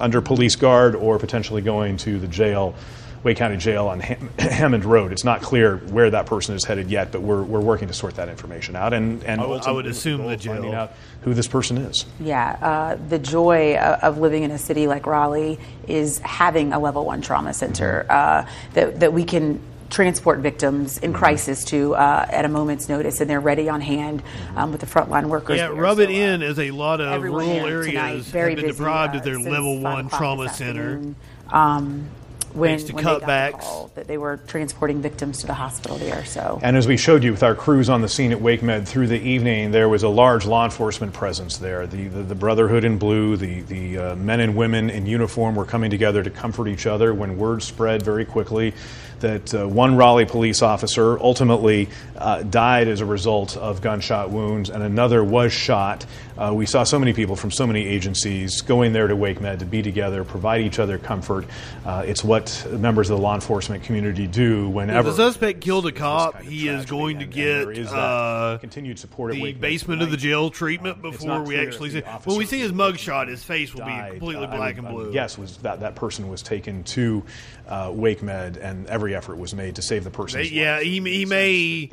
under police guard or potentially going to the jail. Wake County Jail on Ham- Hammond Road. It's not clear where that person is headed yet, but we're, we're working to sort that information out. And, and I would, I would assume we're the jail. finding out who this person is. Yeah, uh, the joy of living in a city like Raleigh is having a level one trauma center uh, that, that we can transport victims in crisis to uh, at a moment's notice, and they're ready on hand um, with the frontline workers. Yeah, rub So, it in as a lot of rural here tonight, areas very have been busy, deprived uh, of their level one trauma center. Um, when, to when they got the cutbacks. call that they were transporting victims to the hospital there. So And as we showed you with our crews on the scene at WakeMed through the evening, there was a large law enforcement presence there. The, the, the Brotherhood in blue, the, the uh, men and women in uniform were coming together to comfort each other when word spread very quickly that uh, one Raleigh police officer ultimately uh, died as a result of gunshot wounds and another was shot. Uh, we saw so many people from so many agencies going there to WakeMed to be together, provide each other comfort. Uh, it's what members of the law enforcement community do If whenever. the suspect killed a cop, he is going to get that uh, continued support at the WakeMed basement of the jail treatment it's before we actually see. When we see his mugshot, his face will be completely uh, I black and blue. yes, was that that person was taken to uh, WakeMed, and every effort was made to save the person. They- yeah, life. he, he may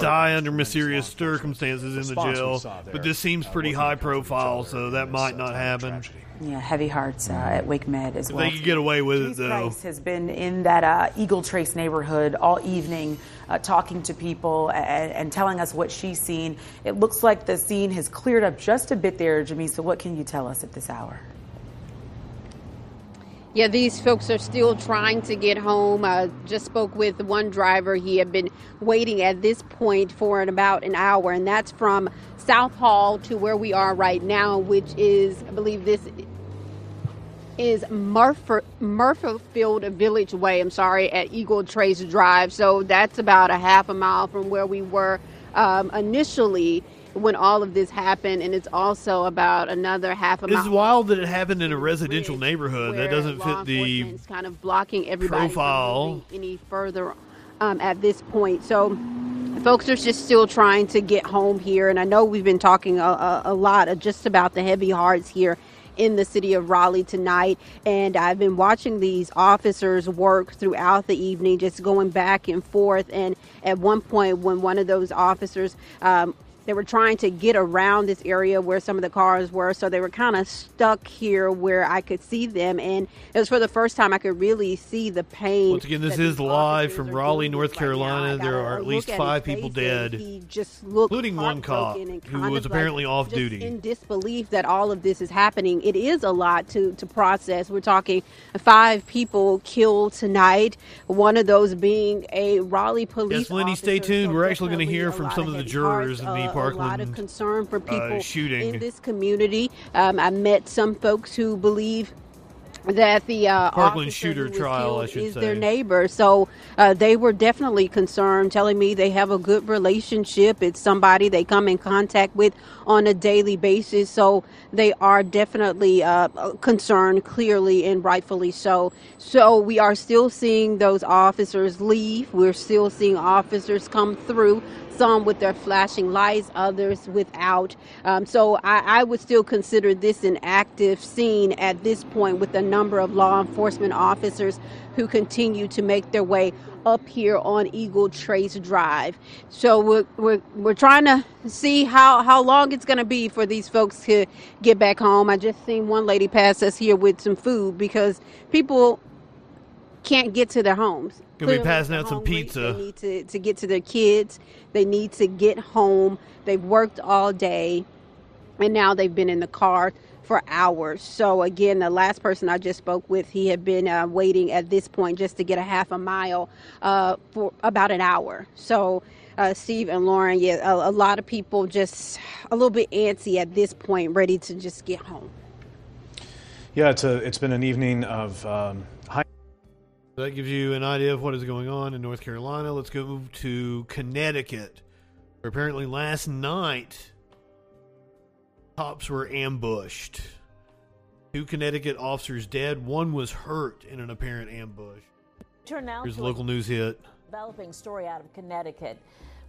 die under mysterious circumstances in the jail, there, but this seems pretty high profile, so that might not happen. yeah, heavy hearts uh, at WakeMed as If well. they could get away with it, Denise though. Price has been in that uh, Eagle Trace neighborhood all evening, uh, talking to people and, and telling us what she's seen. It looks like the scene has cleared up just a bit there, Jamiese. What can you tell us at this hour? Yeah, these folks are still trying to get home. Uh, just spoke with one driver. He had been waiting at this point for about an hour, and that's from South Hall to where we are right now, which is, I believe, this is Murphy, Murphyfield Village Way. I'm sorry, at Eagle Trace Drive. So that's about a half a mile from where we were um, initially when all of this happened, and it's also about another half a It's wild that it happened in a residential neighborhood. That doesn't fit the kind of blocking everybody profile. any further um, at this point. So folks are just still trying to get home here, and I know we've been talking a, a, a lot of just about the heavy hearts here in the city of Raleigh tonight. And I've been watching these officers work throughout the evening, just going back and forth. And at one point, when one of those officers um, they were trying to get around this area where some of the cars were, so they were kind of stuck here where I could see them, and it was for the first time I could really see the pain. Once again, this is live from Raleigh. North Like, now, I Carolina. gotta There are at least at five people dead, He just looked including one cop who was apparently like, off duty. In disbelief that all of this is happening, it is a lot to to process. We're talking five people killed tonight. One of those being a Raleigh police. Yes, Lenny, stay tuned. so We're actually going to hear from some of the jurors in the uh, A lot of concern for people uh, shooting. in this community. Um, I met some folks who believe that the uh, Parkland shooter trial, I should is say. their neighbor. So uh, they were definitely concerned, telling me they have a good relationship. It's somebody they come in contact with on a daily basis. So they are definitely uh, concerned, clearly and rightfully so. So we are still seeing those officers leave. We're still seeing officers come through some with their flashing lights, others without. Um, so I, I would still consider this an active scene at this point with a number of law enforcement officers who continue to make their way up here on Eagle Trace Drive. So we're, we're, we're trying to see how, how long it's going to be for these folks to get back home. I just seen one lady pass us here with some food because people can't get to their homes. Gonna be passing out some pizza. They need to, to get to their kids. They need to get home. They've worked all day, and now they've been in the car for hours. So again, the last person I just spoke with, he had been uh, waiting at this point just to get a half a mile uh, for about an hour. So. Uh, Steve and Lauren, yeah, a, a lot of people just a little bit antsy at this point, ready to just get home. Yeah, it's a, it's been an evening of um, high. That gives you an idea of what is going on in North Carolina. Let's go to Connecticut, where apparently last night cops were ambushed. Two Connecticut officers dead. One was hurt in an apparent ambush. Turn now Here's local news hit. developing story out of Connecticut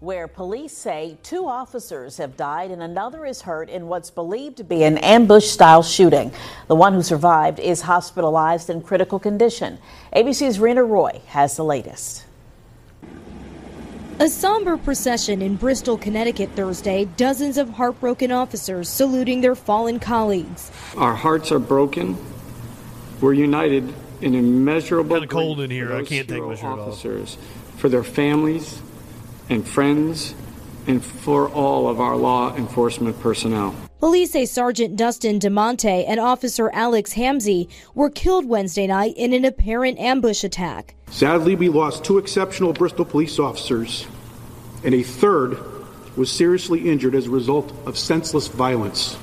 where police say two officers have died and another is hurt in what's believed to be an ambush style shooting. The one who survived is hospitalized in critical condition. ABC's Reena Roy has the latest. A somber procession in Bristol, Connecticut Thursday, dozens of heartbroken officers saluting their fallen colleagues. Our hearts are broken. We're united in immeasurable Kinda cold grief in here. for I can't take hero my shirt off. officers, for their families and friends, and for all of our law enforcement personnel. Police say Sergeant Dustin DeMonte and Officer Alex Hamzy were killed Wednesday night in an apparent ambush attack. Sadly, we lost two exceptional Bristol police officers, and a third was seriously injured as a result of senseless violence.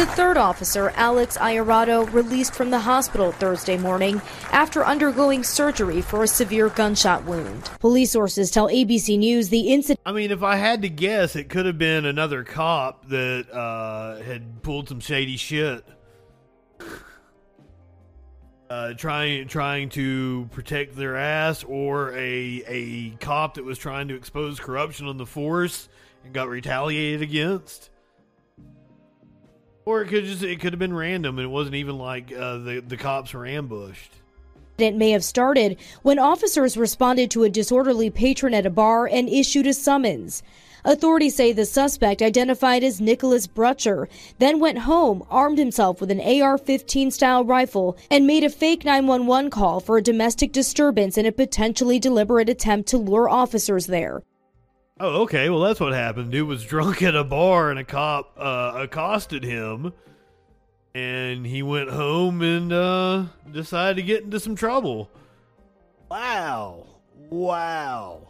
The third officer, Alex Iurato, released from the hospital Thursday morning after undergoing surgery for a severe gunshot wound. Police sources tell ABC News the incident. I mean, if I had to guess, it could have been another cop that uh, had pulled some shady shit. Uh, trying trying to protect their ass, or a a cop that was trying to expose corruption on the force and got retaliated against. Or it could just it could have been random, and it wasn't even like uh, the the cops were ambushed. It may have started when officers responded to a disorderly patron at a bar and issued a summons. Authorities say the suspect, identified as Nicholas Brutcher, then went home, armed himself with an AR 15 style rifle, and made a fake 911 call for a domestic disturbance in a potentially deliberate attempt to lure officers there. Oh, okay. Well, that's what happened. Dude was drunk at a bar, and a cop uh, accosted him, and he went home and uh, decided to get into some trouble. Wow! Wow!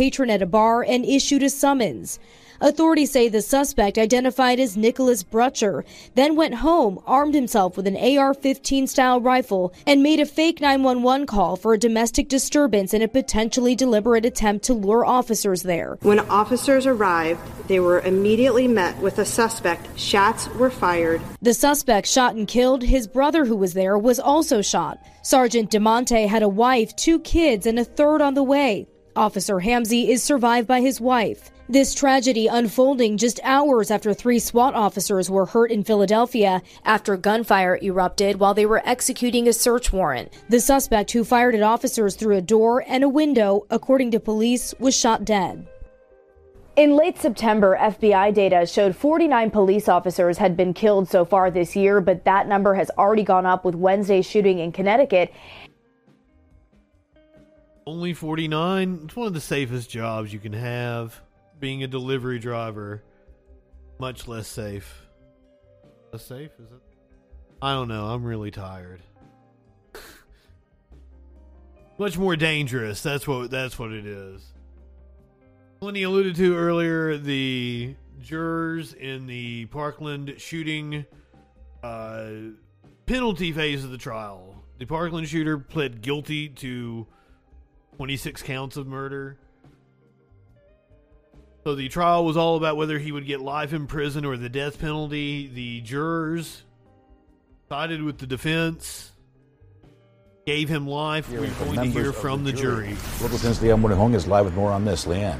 patron at a bar and issued a summons. Authorities say the suspect, identified as Nicholas Brutcher, then went home, armed himself with an AR 15 style rifle, and made a fake 911 call for a domestic disturbance in a potentially deliberate attempt to lure officers there. When officers arrived, they were immediately met with a suspect. Shots were fired. The suspect shot and killed. His brother, who was there, was also shot. Sergeant DeMonte had a wife, two kids, and a third on the way. Officer Hamzy is survived by his wife. This tragedy unfolding just hours after three SWAT officers were hurt in Philadelphia after gunfire erupted while they were executing a search warrant. The suspect, who fired at officers through a door and a window, according to police, was shot dead. In late September, FBI data showed 49 police officers had been killed so far this year, but that number has already gone up with Wednesday's shooting in Connecticut. Only 49? It's one of the safest jobs you can have. Being a delivery driver. Much less safe. Less safe, is it? I don't know. I'm really tired. Much more dangerous. That's what that's what it is. Lenny alluded to earlier, the jurors in the Parkland shooting uh, penalty phase of the trial. The Parkland shooter pled guilty to 26 counts of murder. So the trial was all about whether he would get life in prison or the death penalty. The jurors sided with the defense, gave him life. We're going to hear from the, jury. Local 10's Leanne Morejon is live with more on this. Leanne.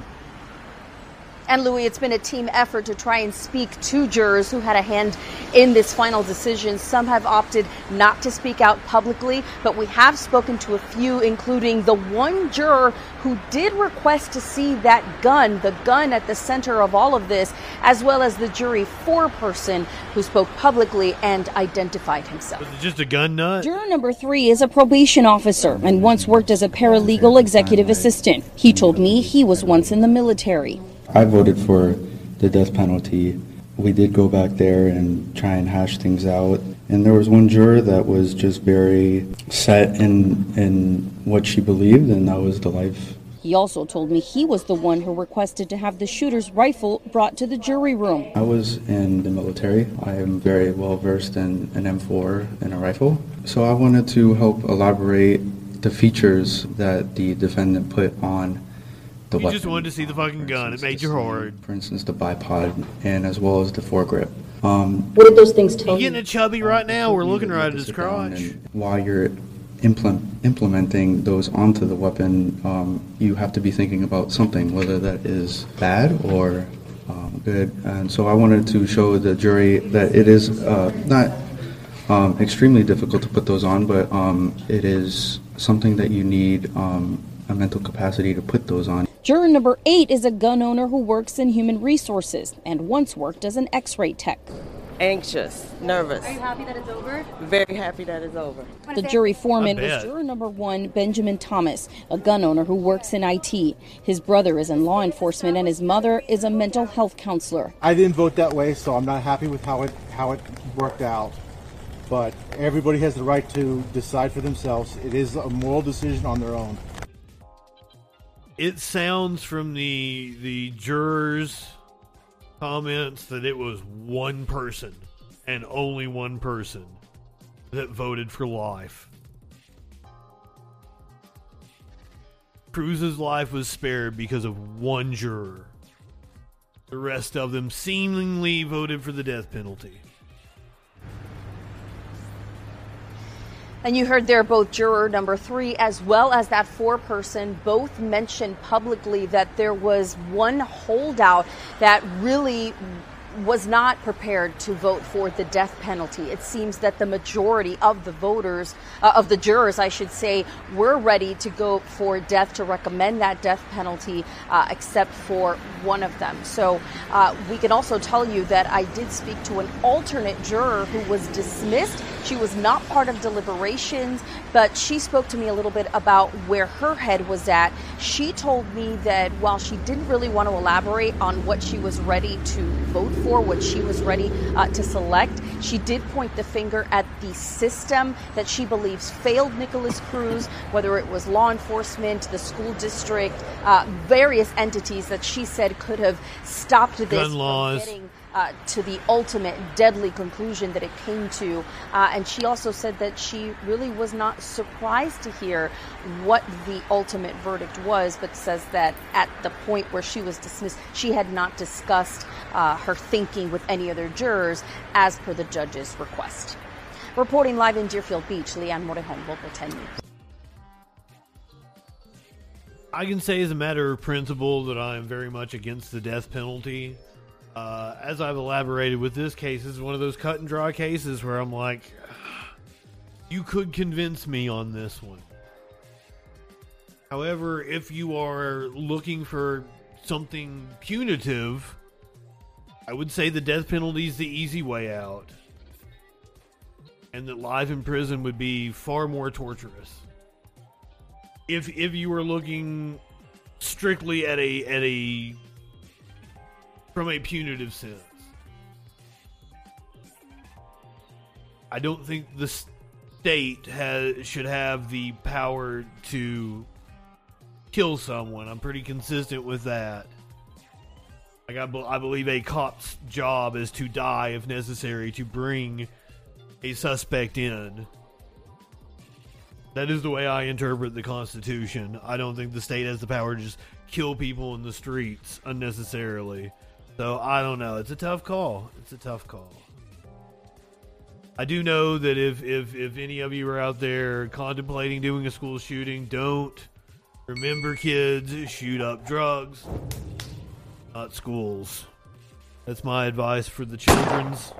And Louis, it's been a team effort to try and speak to jurors who had a hand in this final decision. Some have opted not to speak out publicly, but we have spoken to a few, including the one juror who did request to see that gun, the gun at the center of all of this, as well as the jury foreperson who spoke publicly and identified himself. Was it just a gun nut? Juror number three is a probation officer and once worked as a paralegal executive assistant. He told me he was once in the military. I voted for the death penalty. We did go back there and try and hash things out. And there was one juror that was just very set in in what she believed, and that was the life. He also told me he was the one who requested to have the shooter's rifle brought to the jury room. I was in the military. I am very well versed in an M4 and a rifle. So I wanted to help elaborate the features that the defendant put on the You just wanted to see the fucking gun. It made you hard. For instance, the bipod and as well as the foregrip. Um, What did those things tell You You're getting a chubby right now? We're looking right at his crotch. while you're implement, implementing those onto the weapon, um, you have to be thinking about something, whether that is bad or um, good. And so I wanted to show the jury that it is uh, not um, extremely difficult to put those on, but um, it is something that you need um, a mental capacity to put those on. Juror number eight is a gun owner who works in human resources and once worked as an x ray tech. Anxious, nervous. Are you happy that it's over? Very happy that it's over. The jury foreman was juror number one, Benjamin Thomas, a gun owner who works in IT. His brother is in law enforcement and his mother is a mental health counselor. I didn't vote that way, so I'm not happy with how it how it worked out. But everybody has the right to decide for themselves. It is a moral decision on their own. It sounds from the the jurors' comments that it was one person and only one person that voted for life. Cruz's life was spared because of one juror. The rest of them seemingly voted for the death penalty. And you heard there both juror number three as well as that four person both mentioned publicly that there was one holdout that really was not prepared to vote for the death penalty. It seems that the majority of the voters, uh, of the jurors, I should say, were ready to go for death to recommend that death penalty, uh, except for one of them. So uh, we can also tell you that I did speak to an alternate juror who was dismissed. She was not part of deliberations, but she spoke to me a little bit about where her head was at. She told me that while she didn't really want to elaborate on what she was ready to vote for, what she was ready uh, to select, she did point the finger at the system that she believes failed Nikolas Cruz, whether it was law enforcement, the school district, uh, various entities that she said could have stopped this Gun from laws. getting uh, to the ultimate deadly conclusion that it came to. Uh, and she also said that she really was not surprised to hear what the ultimate verdict was, but says that at the point where she was dismissed, she had not discussed uh, her thinking with any other jurors as per the judge's request. Reporting live in Deerfield Beach, Leanne Morejon, Local 10 News. I can say, as a matter of principle, that I am very much against the death penalty. Uh, as I've elaborated with this case, this is one of those cut and dry cases where I'm like, you could convince me on this one. However, if you are looking for something punitive, I would say the death penalty is the easy way out. And that life in prison would be far more torturous. If if you were looking strictly at a at a from a punitive sense. I don't think the state has should have the power to kill someone. I'm pretty consistent with that. Like I, be- I believe a cop's job is to die if necessary to bring a suspect in. That is the way I interpret the Constitution. I don't think the state has the power to just kill people in the streets unnecessarily. So I don't know. It's a tough call. It's a tough call. I do know that if if if any of you are out there contemplating doing a school shooting, don't remember kids shoot up drugs, not schools. That's my advice for the children's.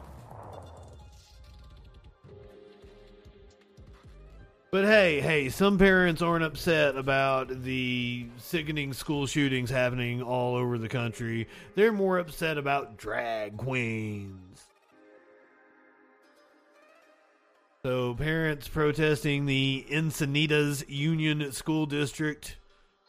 But hey, hey, some parents aren't upset about the sickening school shootings happening all over the country. They're more upset about drag queens. So, parents protesting the Encinitas Union School District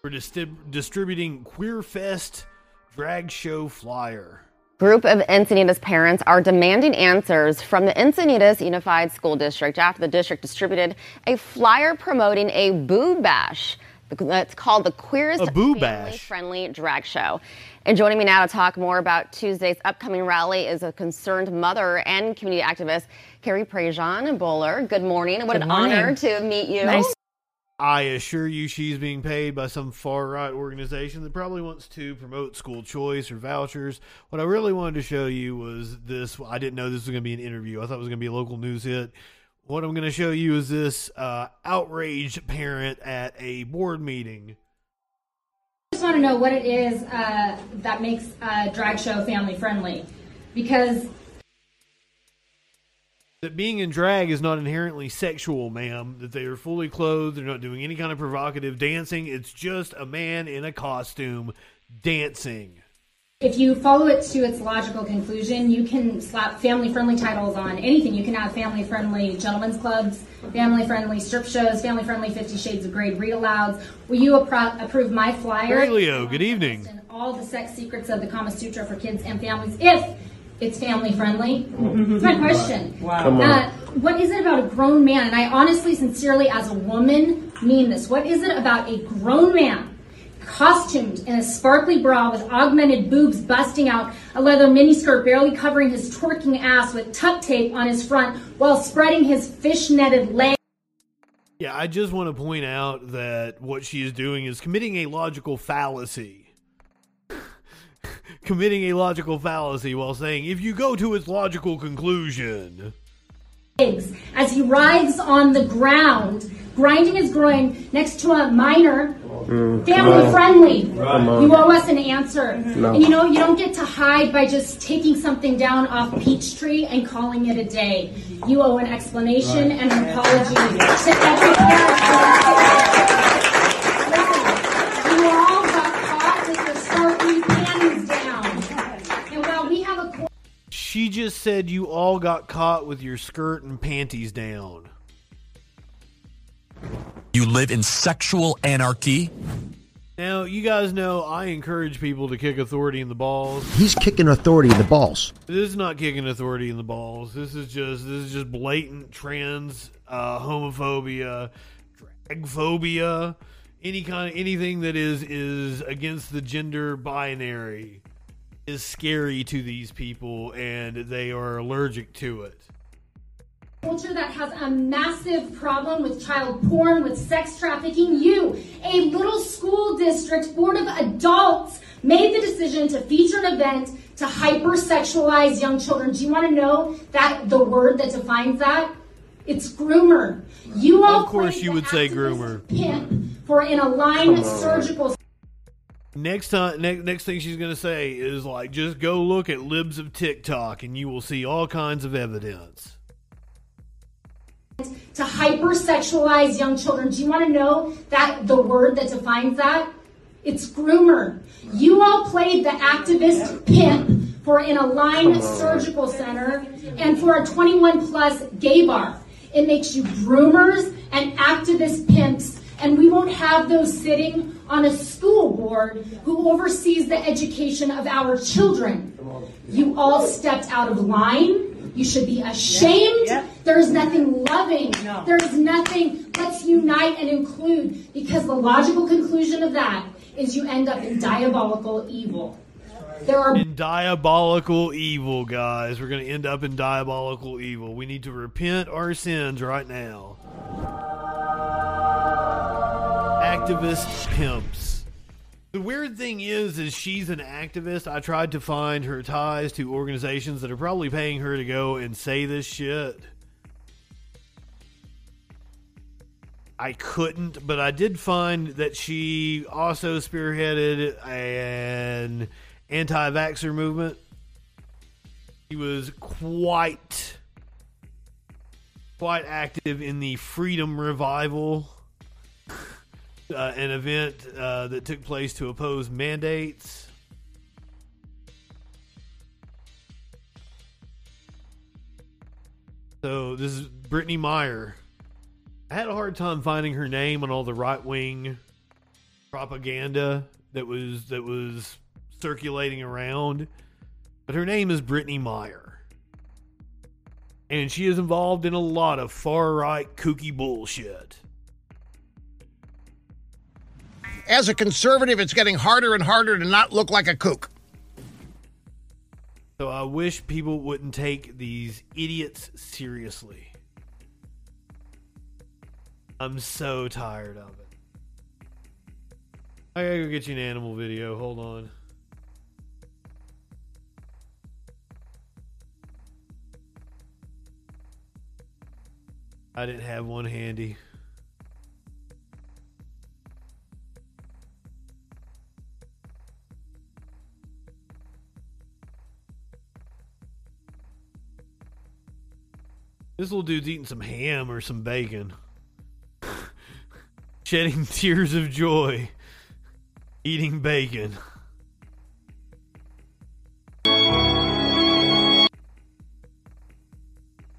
for distri- distributing Queer Fest drag show flyer. Group of Encinitas parents are demanding answers from the Encinitas Unified School District after the district distributed a flyer promoting a boo bash. It's called the Queerest A boo Family bash? Friendly Drag Show. And joining me now to talk more about Tuesday's upcoming rally is a concerned mother and community activist, Carrie Prejean Boller. Good morning. And what Good an morning. honor to meet you. I assure you she's being paid by some far right organization that probably wants to promote school choice or vouchers. What I really wanted to show you was this. I didn't know this was going to be an interview. I thought it was going to be a local news hit. What I'm going to show you is this uh, outraged parent at a board meeting. I just want to know what it is uh, that makes a drag show family friendly. Because That being in drag is not inherently sexual, ma'am. That they are fully clothed. They're not doing any kind of provocative dancing. It's just a man in a costume dancing. if you follow it to its logical conclusion, you can slap family friendly titles on anything. You can have family friendly gentlemen's clubs, family friendly strip shows, family friendly Fifty Shades of Grey read alouds. Will you appro- approve my flyer? Mary Leo, good evening. all the sex secrets of the Kama Sutra for kids and families if it's family friendly? That's my question. Wow. Come on. Uh, what is it about a grown man? And I honestly, sincerely, as a woman, mean this. What is it about a grown man? Costumed in a sparkly bra with augmented boobs busting out, a leather miniskirt barely covering his twerking ass with tuck tape on his front while spreading his fishnetted legs. Yeah, I just want to point out that what she is doing is committing a logical fallacy. Committing a logical fallacy while saying, if you go to its logical conclusion. as he writhes on the ground, grinding his groin next to a minor. Mm, family friendly. Come on. You owe us an answer. No. And you know, you don't get to hide by just taking something down off Peachjar and calling it a day. You owe an explanation Right. and an apology to every parent. She just said you all got caught with your skirt and panties down. You live in sexual anarchy? Now, you guys know I encourage people to kick authority in the balls. He's kicking authority in the balls. This is not kicking authority in the balls. This is just this is just blatant trans uh, homophobia, drag phobia, any kind of anything that is is against the gender binary is scary to these people, and they are allergic to it. culture that has a massive problem with child porn, with sex trafficking. You, a little school district board of adults, made the decision to feature an event to hypersexualize young children. Do you want to know that the word that defines that? It's groomer. You all Of course, you would say groomer. Pimp for an Align Surgical Next time, next next thing she's gonna say is like, just go look at libs of TikTok, and you will see all kinds of evidence. to hypersexualize young children. Do you want to know that the word that defines that? It's groomer. You all played the activist pimp for an Align Surgical Center and for a 21 plus gay bar. It makes you groomers and activist pimps, and we won't have those sitting on a school board who oversees the education of our children. You all stepped out of line. You should be ashamed. There is nothing loving. There is nothing. Let's unite and include because the logical conclusion of that is you end up in diabolical evil. There are in diabolical evil, guys. We're going to end up in diabolical evil. We need to repent our sins right now. Activist pimps. The weird thing is, is she's an activist. I tried to find her ties to organizations that are probably paying her to go and say this shit. I couldn't, but I did find that she also spearheaded an anti vaxxer movement. He was quite quite active in the Freedom Revival, uh, an event uh, that took place to oppose mandates. So this is Brittany Meyer. I had a hard time finding her name on all the right wing propaganda that was that was circulating around. But her name is Brittany Meyer. And she is involved in a lot of far right kooky bullshit. As a conservative, it's getting harder and harder to not look like a kook. So I wish people wouldn't take these idiots seriously. I'm so tired of it. I gotta go get you an animal video. Hold on. I didn't have one handy. This little dude's eating some ham or some bacon. Shedding tears of joy. Eating bacon.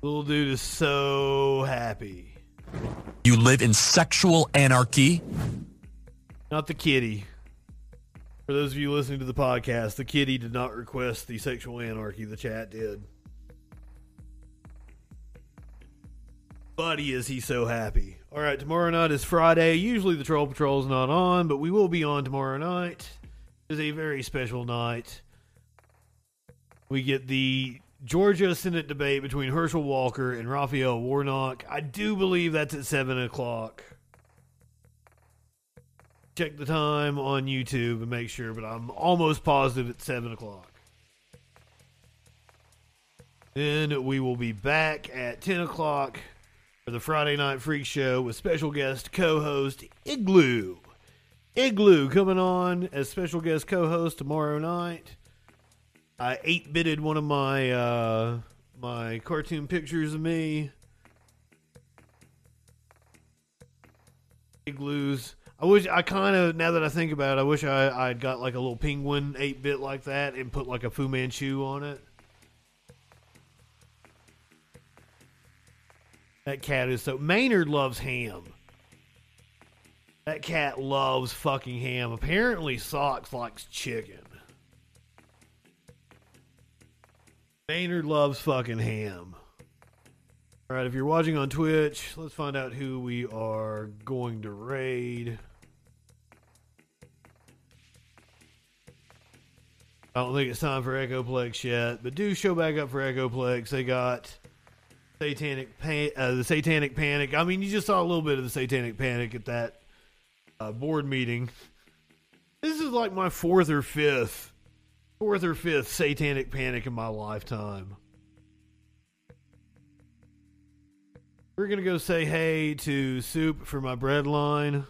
Little dude is so happy. You live in sexual anarchy? Not the kitty. For those of you listening to the podcast, the kitty did not request the sexual anarchy. The chat did. Buddy, is he so happy? All right, tomorrow night is Friday. Usually the Troll Patrol is not on, but we will be on tomorrow night. It is a very special night. We get the Georgia Senate debate between Herschel Walker and Raphael Warnock. I do believe that's at 7 o'clock. Check the time on YouTube and make sure, but I'm almost positive it's 7 o'clock. Then we will be back at 10 o'clock the Friday Night Freak Show with special guest co host Igloo. Igloo coming on as special guest co host tomorrow night. I eight bitted one of my uh, my cartoon pictures of me. Igloos. I wish I kind of now that I think about it, I wish I I'd got like a little penguin eight bit like that and put like a Fu Manchu on it. That cat is so. Maynard loves ham. That cat loves fucking ham. Apparently, Socks likes chicken. Maynard loves fucking ham. All right, if you're watching on Twitch, let's find out who we are going to raid. I don't think it's time for Echoplex yet, but do show back up for Echoplex. They got satanic pan- uh, the satanic panic. I mean, you just saw a little bit of the satanic panic at that uh, board meeting. This is like my fourth or fifth, fourth or fifth satanic panic in my lifetime. We're gonna go say hey to Soup for my bread line.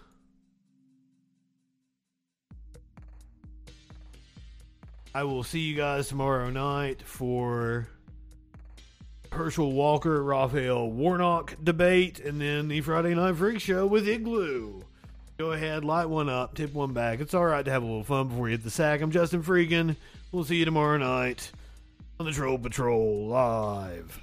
I will see you guys tomorrow night for Herschel Walker, Raphael Warnock debate, and then the Friday Night Freak Show with Igloo. Go ahead, light one up, tip one back. It's all right to have a little fun before you hit the sack. I'm Justin Freakin. We'll see you tomorrow night on the Troll Patrol Live.